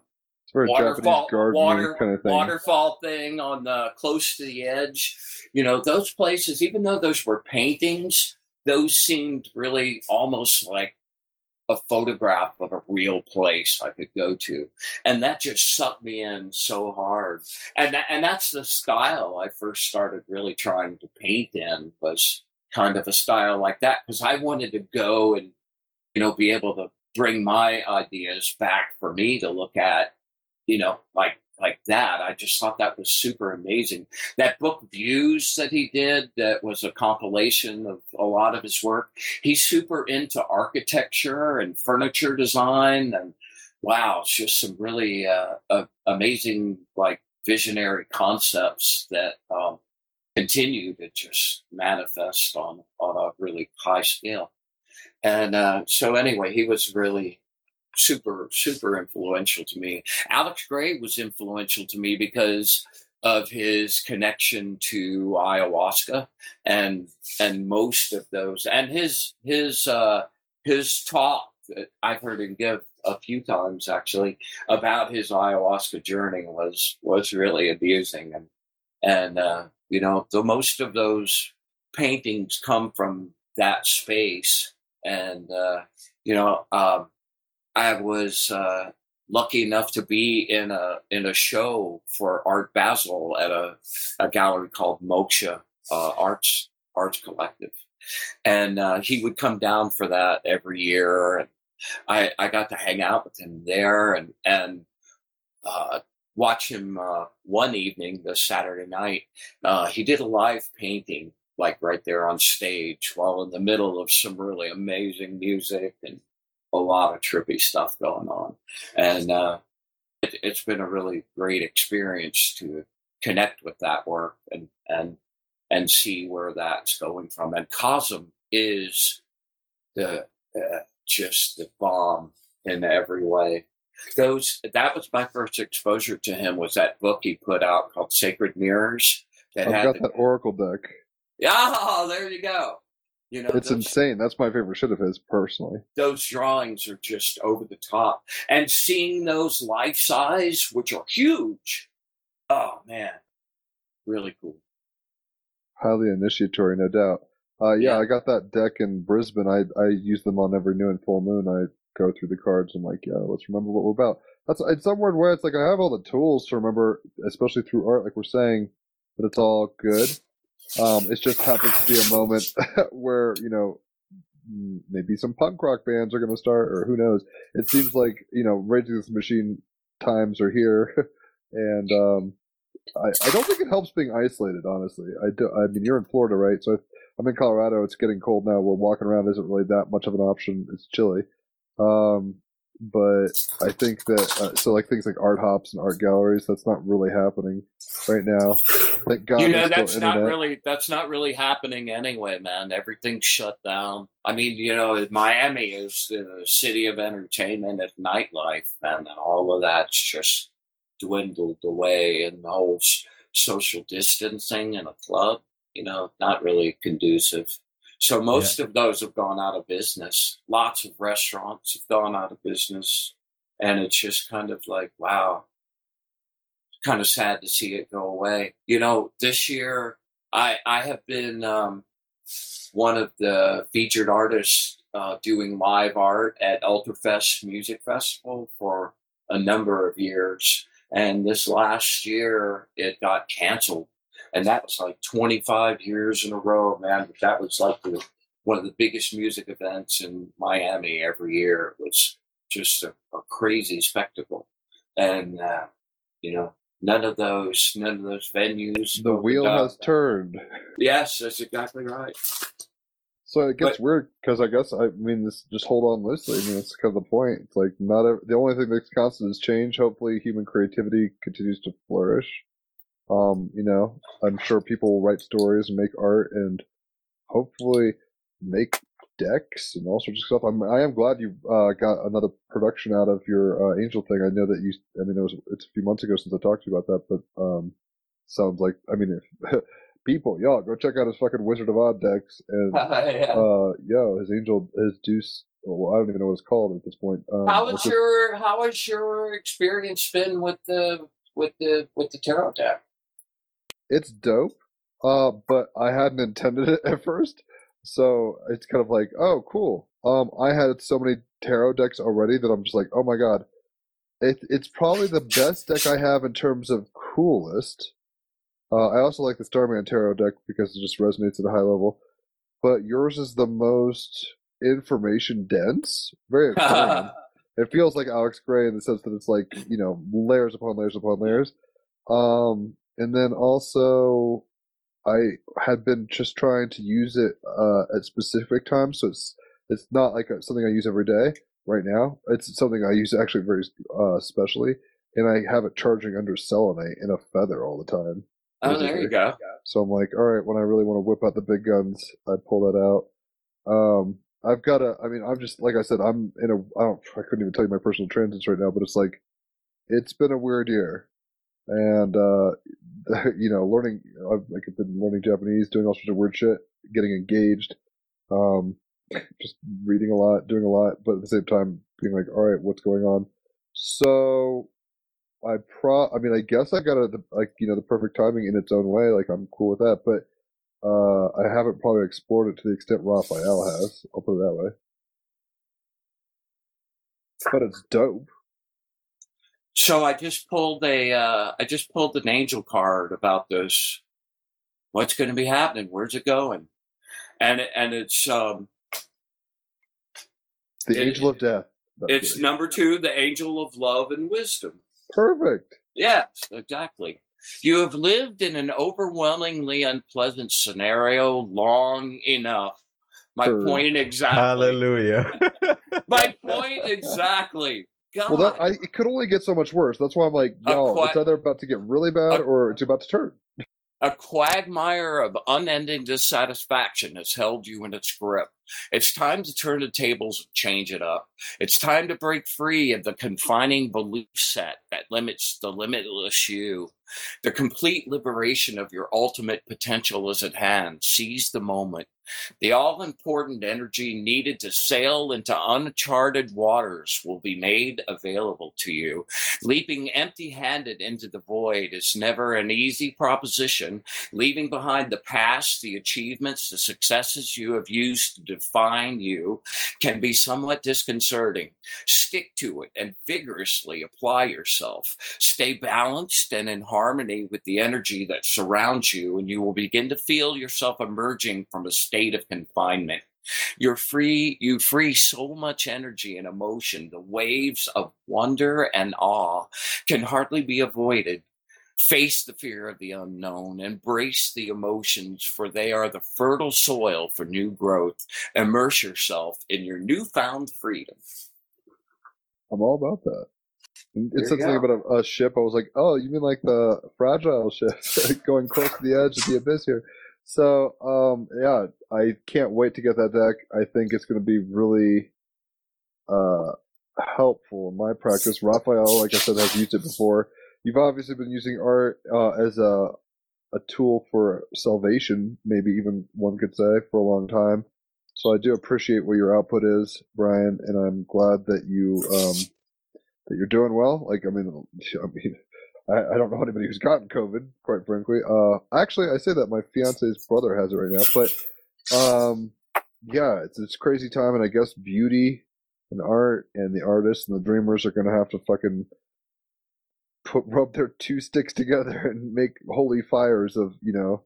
waterfall water kind of thing. waterfall thing on the close to the edge. You know those places, even though those were paintings, those seemed really almost like a photograph of a real place I could go to, and that just sucked me in so hard. And and that's the style I first started really trying to paint in was kind of a style like that because I wanted to go and you know be able to bring my ideas back for me to look at, you know, like like that. I just thought that was super amazing. That book Views that he did, that was a compilation of a lot of his work. He's super into architecture and furniture design, and wow, it's just some really uh, uh, amazing like visionary concepts that um, continue to just manifest on on a really high scale. And uh, so, anyway, he was really super super influential to me. Alex Grey was influential to me because of his connection to ayahuasca and and most of those and his his uh his talk that I've heard him give a few times actually about his ayahuasca journey was was really amusing and and uh you know the most of those paintings come from that space and uh you know um I was uh, lucky enough to be in a in a show for Art Basel at a, a gallery called Moksha uh, Arts Arts Collective, and uh, he would come down for that every year. And I I got to hang out with him there and and uh, watch him uh, one evening this Saturday night. Uh, he did a live painting like right there on stage while in the middle of some really amazing music and a lot of trippy stuff going on. And uh, it, it's been a really great experience to connect with that work and and and see where that's going from. And Cosm is the uh, just the bomb in every way. Those that was my first exposure to him was that book he put out called Sacred Mirrors. That I've had got the, that Oracle deck. Yeah, oh, there you go. You know, it's those, insane. That's my favorite shit of his personally. Those drawings are just over the top, and seeing those life size, which are huge. Oh man, really cool. Highly initiatory, no doubt. Uh, yeah, yeah, I got that deck in Brisbane. I I use them on every new and full moon. I go through the cards. I'm like, yeah, let's remember what we're about. That's in some weird way. It's like I have all the tools to remember, especially through art, like we're saying, but it's all good. Um, it just happens to be a moment where you know maybe some punk rock bands are going to start, or who knows. It seems like you know, Against the Machine times are here, and um, I, I don't think it helps being isolated. Honestly, I do. I mean, you're in Florida, right? So I'm in Colorado. It's getting cold now. Where walking around isn't really that much of an option. It's chilly. Um, but I think that uh, so like things like art hops and art galleries that's not really happening right now. Thank God. You know that's not really that's not really happening anyway, man. Everything's shut down. I mean, you know, Miami is the city of entertainment and nightlife, and all of that's just dwindled away, and the whole social distancing in a club, you know, not really conducive so most yeah. of those have gone out of business. Lots of restaurants have gone out of business. And it's just kind of like, wow, kind of sad to see it go away. You know, this year I I have been um, one of the featured artists uh, doing live art at Ultrafest Music Festival for a number of years. And this last year it got canceled and that was like 25 years in a row, man. That was like the, one of the biggest music events in Miami every year. It was just a, a crazy spectacle, and uh, you know, none of those, none of those venues. The wheel has turned. Yes, that's exactly right. So it gets but, weird because I guess I mean this. Just hold on loosely. I mean, it's kind of the point. It's like not a, the only thing that's constant is change. Hopefully, human creativity continues to flourish. Um, you know, I'm sure people will write stories and make art and hopefully make decks and all sorts of stuff. I'm, I am glad you uh, got another production out of your uh, Angel thing. I know that you. I mean, it was it's a few months ago since I talked to you about that, but um, sounds like I mean, if, people, y'all go check out his fucking Wizard of Odd decks and yeah. uh, yo, his Angel, his Deuce. Well, I don't even know what it's called at this point. Um, how was your How has your experience been with the with the with the tarot deck? It's dope. Uh, but I hadn't intended it at first, so it's kind of like, oh, cool. Um, I had so many tarot decks already that I'm just like, oh my god, it, it's probably the best deck I have in terms of coolest. Uh, I also like the Starman Tarot deck because it just resonates at a high level. But yours is the most information dense. Very exciting. it feels like Alex Grey in the sense that it's like you know layers upon layers upon layers. Um, and then also I had been just trying to use it uh, at specific times, so it's it's not like something I use every day. Right now, it's something I use actually very uh, specially, and I have it charging under selenite in a feather all the time. Oh, there you go. So I'm like, all right, when I really want to whip out the big guns, I pull that out. Um, I've got a. I mean, I'm just like I said, I'm in a. I don't. I couldn't even tell you my personal transits right now, but it's like, it's been a weird year and uh, you know, learning. I've like I've been learning Japanese, doing all sorts of weird shit, getting engaged, um, just reading a lot, doing a lot, but at the same time being like, all right, what's going on? So I pro. I mean, I guess I got a like you know the perfect timing in its own way. Like I'm cool with that, but uh, I haven't probably explored it to the extent Raphael has. I'll put it that way. But it's dope. So I just pulled a uh, I just pulled an angel card about this. What's going to be happening? Where's it going? And and it's um, The It- Angel of Death. No, It's kidding. number two, the angel of love and wisdom. perfect. Yes, exactly. You have lived in an overwhelmingly unpleasant scenario long enough. My Sure. point exactly. Hallelujah. My point exactly. God. Well, that I, it could only get so much worse. That's why I'm like, qui- it's either about to get really bad a- or it's about to turn. A quagmire of unending dissatisfaction has held you in its grip. It's time to turn the tables and change it up. It's time to break free of the confining belief set that limits the limitless you. The complete liberation of your ultimate potential is at hand. Seize the moment. The all important energy needed to sail into uncharted waters will be made available to you. Leaping empty handed into the void is never an easy proposition. Leaving behind the past, the achievements, the successes you have used to define you can be somewhat disconcerting. Stick to it and vigorously apply yourself. Stay balanced and in harmony with the energy that surrounds you, and you will begin to feel yourself emerging from a state of confinement. You're free, you free so much energy and emotion. The waves of wonder and awe can hardly be avoided. Face the fear of the unknown, embrace the emotions, for they are the fertile soil for new growth. Immerse yourself in your newfound freedom. I'm all about that. It said something about a, a ship. I was like, oh, you mean like the fragile ship going close to the edge of the abyss here? So, um, yeah, I can't wait to get that deck. I think it's going to be really uh, helpful in my practice. Raphael, like I said, has used it before. You've obviously been using art uh, as a a tool for salvation, maybe even one could say, for a long time. So I do appreciate what your output is, Brian, and I'm glad that you um, that you're doing well. Like, I mean, I mean, I, I don't know anybody who's gotten COVID, quite frankly. Uh, actually, I say that my fiance's brother has it right now, but um, yeah, it's it's crazy time, and I guess beauty and art and the artists and the dreamers are gonna have to fucking put rub their two sticks together and make holy fires of you know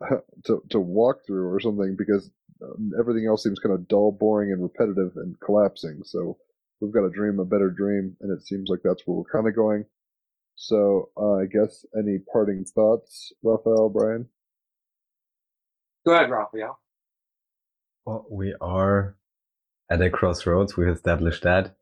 to to walk through or something because um, everything else seems kind of dull, boring, and repetitive and collapsing. So we've got to dream a better dream, and it seems like that's where we're kind of going. So uh, I guess any parting thoughts, Raphael, Brian? Go ahead, Raphael. Well, we are at a crossroads. We've established that.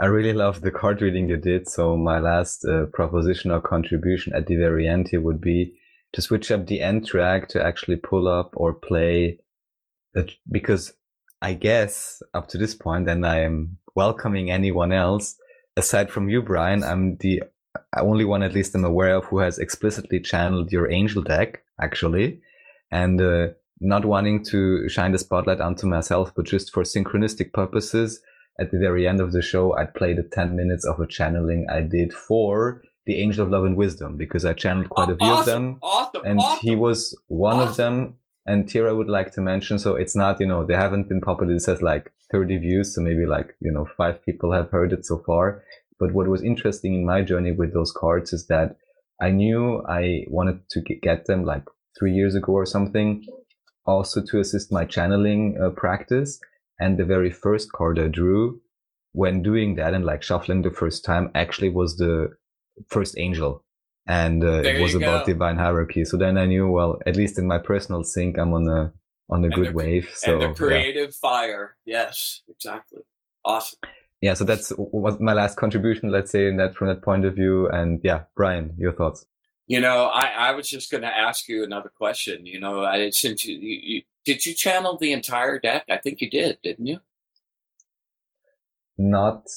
I really love the card reading you did. So my last uh, proposition or contribution at the very end here would be to switch up the end track to actually pull up or play that because I guess up to this point, and I am welcoming anyone else aside from you, Brian. I'm the only one, at least I'm aware of, who has explicitly channeled your angel deck actually. And, uh, not wanting to shine the spotlight onto myself, but just for synchronistic purposes, at the very end of the show, I'd play the 10 minutes of a channeling I did for the Angel of Love and Wisdom because I channeled quite a few of them. awesome, And awesome. he was one of them. And here I would like to mention, so it's not, you know, they haven't been popular. It says like 30 views. So maybe like, you know, five people have heard it so far. But what was interesting in my journey with those cards is that I knew I wanted to get them like three years ago or something, also to assist my channeling uh, practice. And the very first card I drew when doing that and like shuffling the first time actually was the first angel. And uh, it was about go. divine hierarchy. So then I knew, well, at least in my personal sync, I'm on a, on a And good the- wave. So and the yeah. creative fire. Yes, exactly. Awesome. Yeah, so that's was my last contribution, let's say, in that from that point of view. And yeah, Brian, your thoughts? You know, I, I was just going to ask you another question. You know, I since you, you, you did you channel the entire deck? I think you did, didn't you? Not,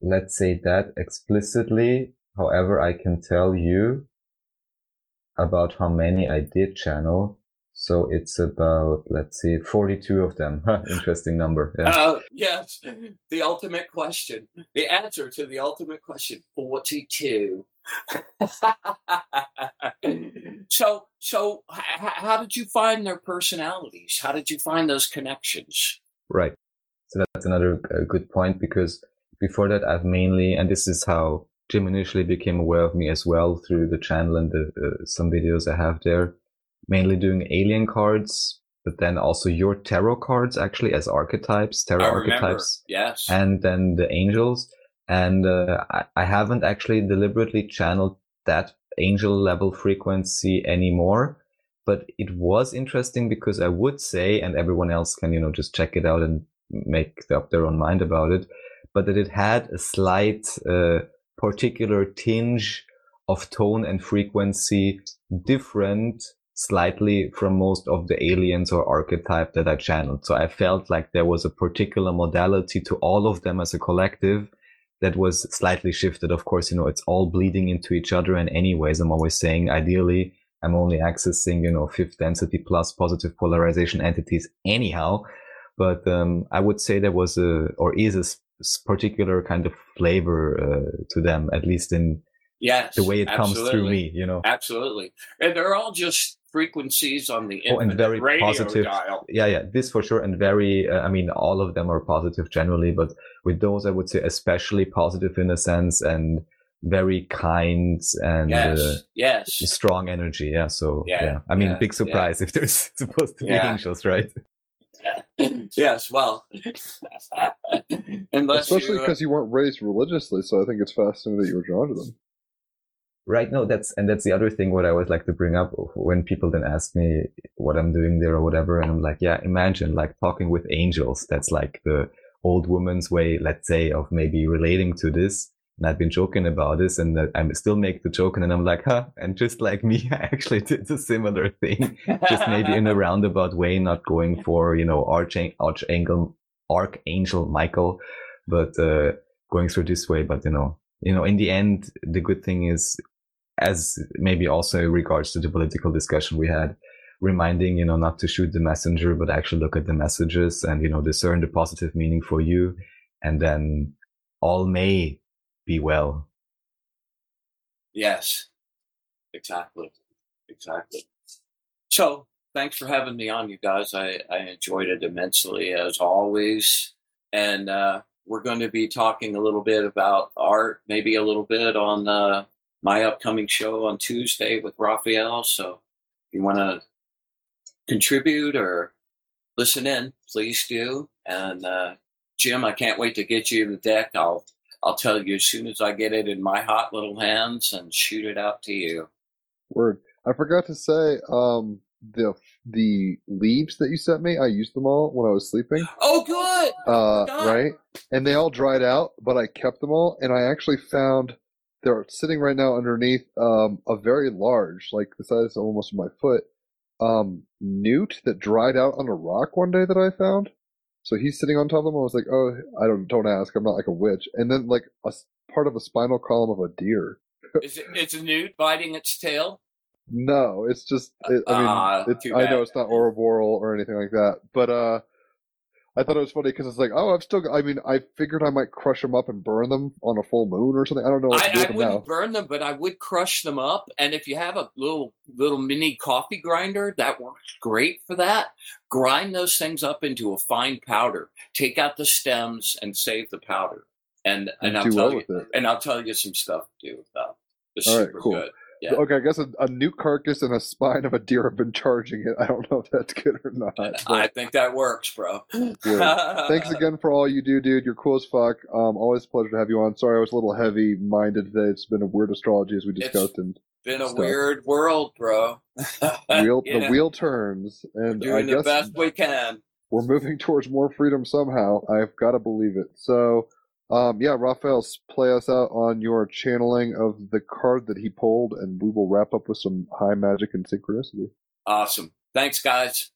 let's say that explicitly. However, I can tell you about how many I did channel. So it's about, let's see, 42 of them. Interesting number. Yeah. Uh, yes, the ultimate question, the answer to the ultimate question: forty-two. so, so h- how did you find their personalities? How did you find those connections? Right. So that's another uh, good point because before that, I've mainly, and this is how Jim initially became aware of me as well through the channel and the, uh, some videos I have there, mainly doing alien cards but then also your tarot cards actually as archetypes, tarot archetypes, Yes. and then the angels. And uh, I, I haven't actually deliberately channeled that angel level frequency anymore. But it was interesting because I would say, and everyone else can, you know, just check it out and make up their own mind about it, but that it had a slight uh, particular tinge of tone and frequency different slightly from most of the aliens or archetype that I channeled. So I felt like there was a particular modality to all of them as a collective that was slightly shifted. Of course, you know, it's all bleeding into each other. And anyways, I'm always saying ideally I'm only accessing, you know, fifth density plus positive polarization entities anyhow. But, um, I would say there was a, or is a particular kind of flavor, uh, to them, at least in yes. the way it comes through me, you know. Absolutely. And they're all just frequencies on the Oh, and very radio positive. dial. Yeah, yeah, this for sure. And very, uh, I mean, all of them are positive generally, but with those, I would say especially positive in a sense and very kind and Yes. uh, yes. strong energy. Yeah. So, yeah, Yeah, I mean, yeah, big surprise if there's supposed to be Yeah. angels, right? yes. Well, unless Especially you, uh, because you weren't raised religiously, so I think it's fascinating that you were drawn to them. Right. now that's, and that's the other thing what I always like to bring up when people then ask me what I'm doing there or whatever. And I'm like, yeah, imagine like talking with angels. That's like the old woman's way, let's say, of maybe relating to this. And I've been joking about this and that I still make the joke. And then I'm like, huh. And just like me, I actually did a similar thing, just maybe in a roundabout way, not going for, you know, archang- archangel, archangel Michael, but, uh, going through this way. But, you know, you know, in the end, the good thing is as maybe also in regards to the political discussion we had, reminding, you know, not to shoot the messenger, but actually look at the messages and, you know, discern the positive meaning for you. And then all may be well. yes. Exactly. Exactly. So thanks for having me on, you guys. I, I enjoyed it immensely as always. And uh, we're going to be talking a little bit about art, maybe a little bit on uh, my upcoming show on Tuesday with Raphael. So if you want to contribute or listen in, please do. And uh, Jim, I can't wait to get you the deck. I'll I'll tell you as soon as I get it in my hot little hands and shoot it out to you. Word. I forgot to say, um, the the leaves that you sent me, I used them all when I was sleeping. Oh, good. Uh, right? And they all dried out, but I kept them all, and I actually found they're sitting right now underneath um, a very large, like the size almost of my foot, um, newt that dried out on a rock one day that I found. So he's sitting on top of them. I was like, oh, I don't don't ask. I'm not like a witch. And then like a part of a spinal column of a deer. Is it? It's a newt biting its tail. No, it's just. It, I mean, it's, I know it's not Ouroboros or anything like that, but uh, I thought it was funny because it's like, oh, I've still. got- I mean, I figured I might crush them up and burn them on a full moon or something. I don't know what to do I, I wouldn't now. burn them, but I would crush them up. And if you have a little little mini coffee grinder, that works great for that. Grind those things up into a fine powder. Take out the stems and save the powder. And and I'll tell well you and I'll tell you some stuff to do with that. It's All right, super cool. good. Yeah. Okay, I guess a, a new carcass and a spine of a deer have been charging it. I don't know if that's good or not. I think that works, bro. Word. Thanks again for all you do, dude. You're cool as fuck. Um, always a pleasure to have you on. Sorry I was a little heavy minded today. It's been a weird astrology as we It's- discussed, and Been a Stuff. weird world, bro. wheel, Yeah. the wheel turns, and I Doing the guess best we can. we're moving towards more freedom somehow. I've got to believe it. So, um, yeah, Raphael, play us out on your channeling of the card that he pulled, and we will wrap up with some high magic and synchronicity. Awesome. Thanks, guys.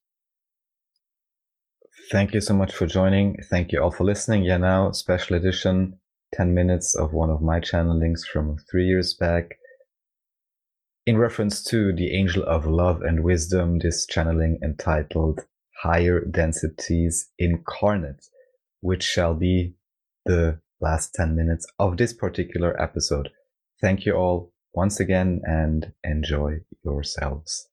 Thank you so much for joining. Thank you all for listening. Yeah, now special edition, 10 minutes of one of my channelings from three years back. In reference to the angel of love and wisdom, this channeling entitled Higher Densities Incarnate, which shall be the last 10 minutes of this particular episode. Thank you all once again and enjoy yourselves.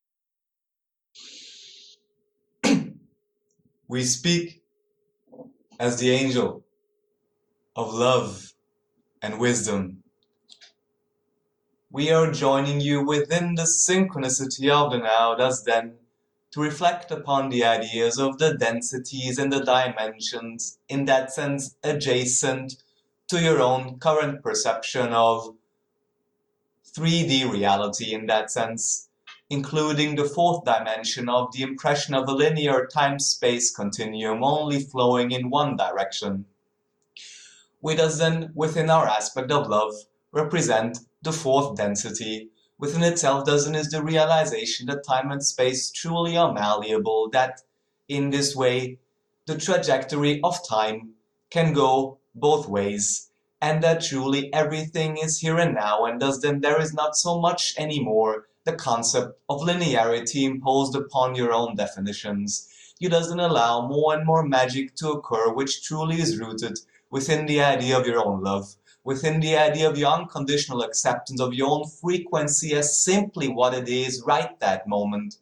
we speak as the angel of love and wisdom. We are joining you within the synchronicity of the now, thus then to reflect upon the ideas of the densities and the dimensions, in that sense, adjacent to your own current perception of 3D reality, in that sense, including the fourth dimension of the impression of a linear time space continuum only flowing in one direction. We thus then, within our aspect of love, represent the fourth density. Within itself, doesn't is the realization that time and space truly are malleable, that in this way, the trajectory of time can go both ways, and that truly everything is here and now, and thus then there is not so much anymore the concept of linearity imposed upon your own definitions. You doesn't allow more and more magic to occur, which truly is rooted within the idea of your own love, within the idea of your unconditional acceptance of your own frequency as simply what it is right that moment.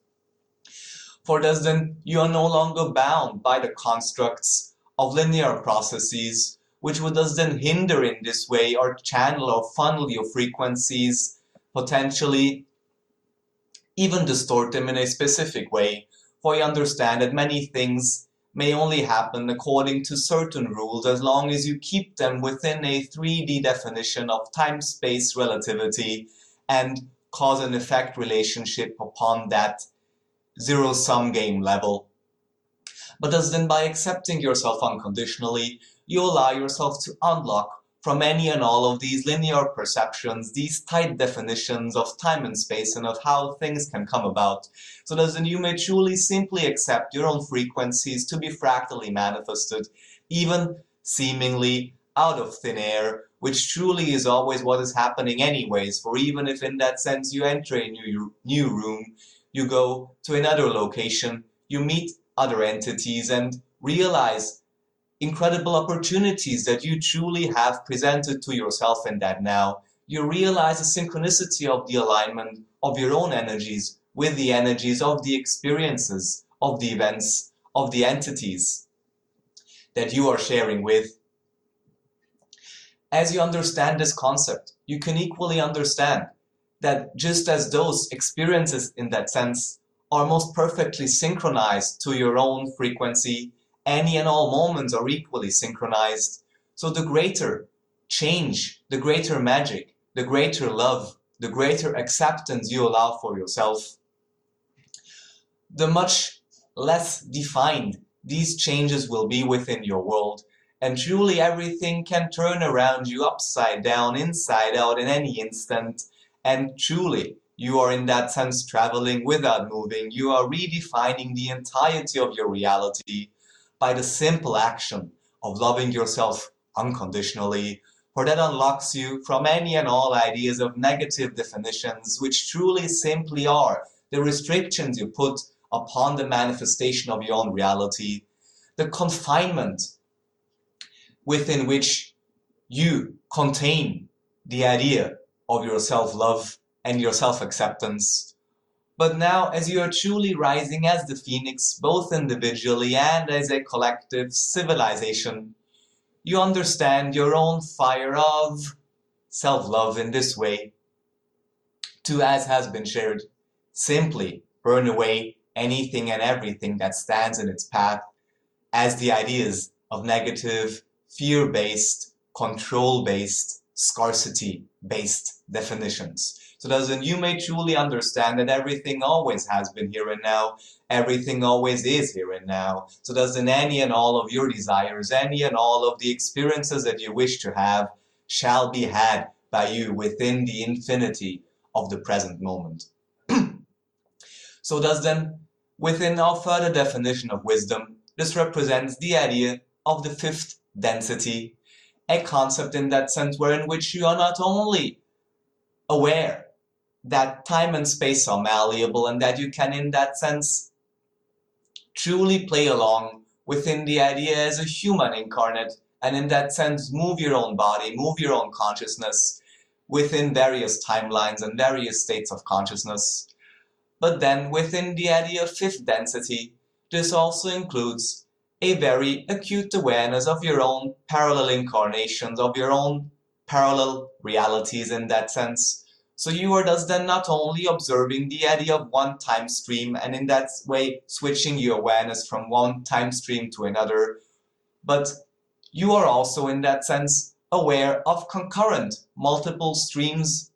For thus then you are no longer bound by the constructs of linear processes, which would thus then hinder in this way or channel or funnel your frequencies, potentially even distort them in a specific way, for you understand that many things may only happen according to certain rules as long as you keep them within a 3D definition of time space relativity and cause and effect relationship upon that zero sum game level. But as then by accepting yourself unconditionally, you allow yourself to unlock from any and all of these linear perceptions, these tight definitions of time and space and of how things can come about, so that you may truly simply accept your own frequencies to be fractally manifested, even seemingly out of thin air, which truly is always what is happening anyways, for even if in that sense you enter a new, new room, you go to another location, you meet other entities and realize incredible opportunities that you truly have presented to yourself and that now. You realize the synchronicity of the alignment of your own energies with the energies of the experiences, of the events, of the entities that you are sharing with. As you understand this concept, you can equally understand that just as those experiences in that sense are most perfectly synchronized to your own frequency any and all moments are equally synchronized. So the greater change, the greater magic, the greater love, the greater acceptance you allow for yourself, the much less defined these changes will be within your world. And truly everything can turn around you upside down, inside out in any instant. And truly, you are in that sense traveling without moving. You are redefining the entirety of your reality by the simple action of loving yourself unconditionally, for that unlocks you from any and all ideas of negative definitions, which truly simply are the restrictions you put upon the manifestation of your own reality, the confinement within which you contain the idea of your self love and your self acceptance but now, as you are truly rising as the phoenix, both individually and as a collective civilization, you understand your own fire of self love in this way. To, as has been shared, simply burn away anything and everything that stands in its path as the ideas of negative, fear based, control based, scarcity based definitions so that you may truly understand that everything always has been here and now, everything always is here and now. So that in any and all of your desires, any and all of the experiences that you wish to have, shall be had by you within the infinity of the present moment. so does then, within our further definition of wisdom, this represents the idea of the fifth density, a concept in that sense wherein which you are not only aware that time and space are malleable and that you can, in that sense, truly play along within the idea as a human incarnate and in that sense move your own body, move your own consciousness within various timelines and various states of consciousness. But then within the idea of fifth density, this also includes a very acute awareness of your own parallel incarnations, of your own parallel realities in that sense, So you are thus then not only observing the idea of one time stream and in that way switching your awareness from one time stream to another, but you are also in that sense aware of concurrent multiple streams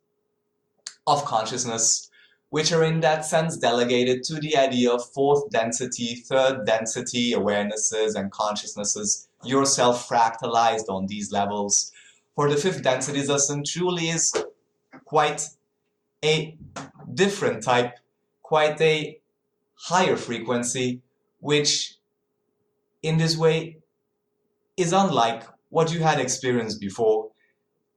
of consciousness, which are in that sense delegated to the idea of fourth density, third density awarenesses and consciousnesses, yourself fractalized on these levels. For the fifth density, thus and truly is quite a different type, quite a higher frequency, which in this way is unlike what you had experienced before,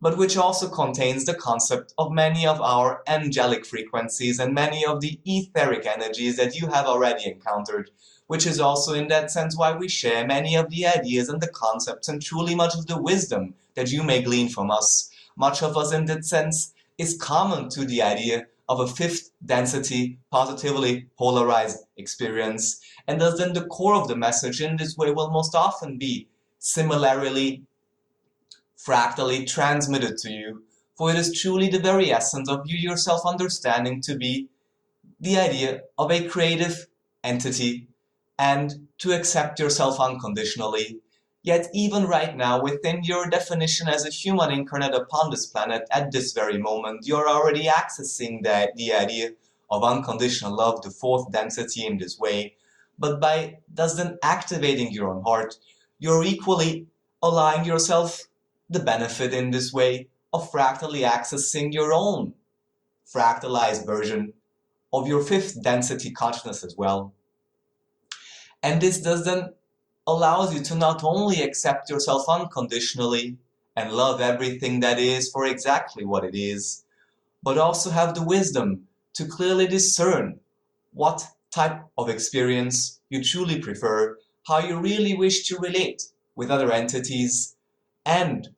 but which also contains the concept of many of our angelic frequencies and many of the etheric energies that you have already encountered, which is also in that sense why we share many of the ideas and the concepts and truly much of the wisdom that you may glean from us. Much of us in that sense is common to the idea of a fifth density positively polarized experience, and thus then the core of the message in this way will most often be similarly fractally transmitted to you, for it is truly the very essence of you yourself understanding to be the idea of a creative entity and to accept yourself unconditionally. Yet, even right now, within your definition as a human incarnate upon this planet, at this very moment, you're already accessing the, the idea of unconditional love, the fourth density in this way. But by thus then activating your own heart, you're equally allowing yourself the benefit in this way of fractally accessing your own fractalized version of your fifth density consciousness as well. And this does then allows you to not only accept yourself unconditionally and love everything that is for exactly what it is, but also have the wisdom to clearly discern what type of experience you truly prefer, how you really wish to relate with other entities, and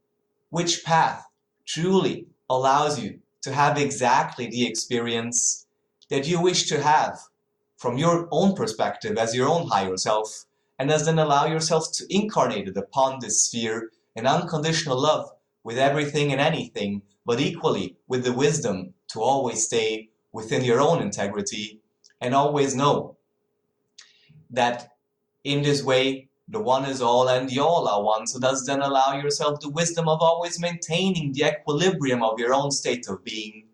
which path truly allows you to have exactly the experience that you wish to have from your own perspective as your own higher self, and thus then allow yourself to incarnate it upon this sphere in unconditional love with everything and anything, but equally with the wisdom to always stay within your own integrity and always know that in this way the one is all and the all are one. So thus then allow yourself the wisdom of always maintaining the equilibrium of your own state of being.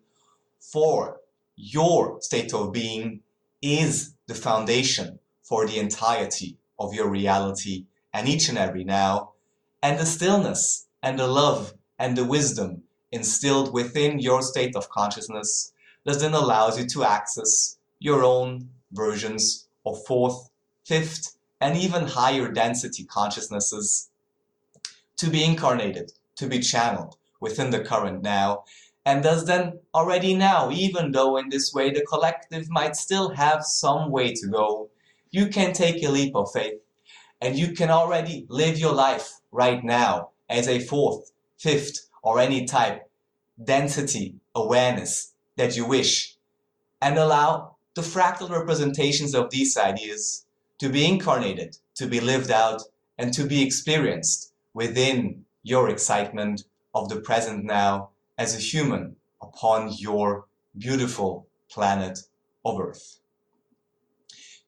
For your state of being is the foundation for the entirety of your reality and each and every now. And the stillness and the love and the wisdom instilled within your state of consciousness does then allows you to access your own versions of fourth, fifth, and even higher density consciousnesses to be incarnated, to be channeled within the current now. And thus then already now, even though in this way the collective might still have some way to go, you can take a leap of faith and you can already live your life right now as a fourth, fifth, or any type density awareness that you wish and allow the fractal representations of these ideas to be incarnated, to be lived out, and to be experienced within your excitement of the present now as a human upon your beautiful planet of Earth.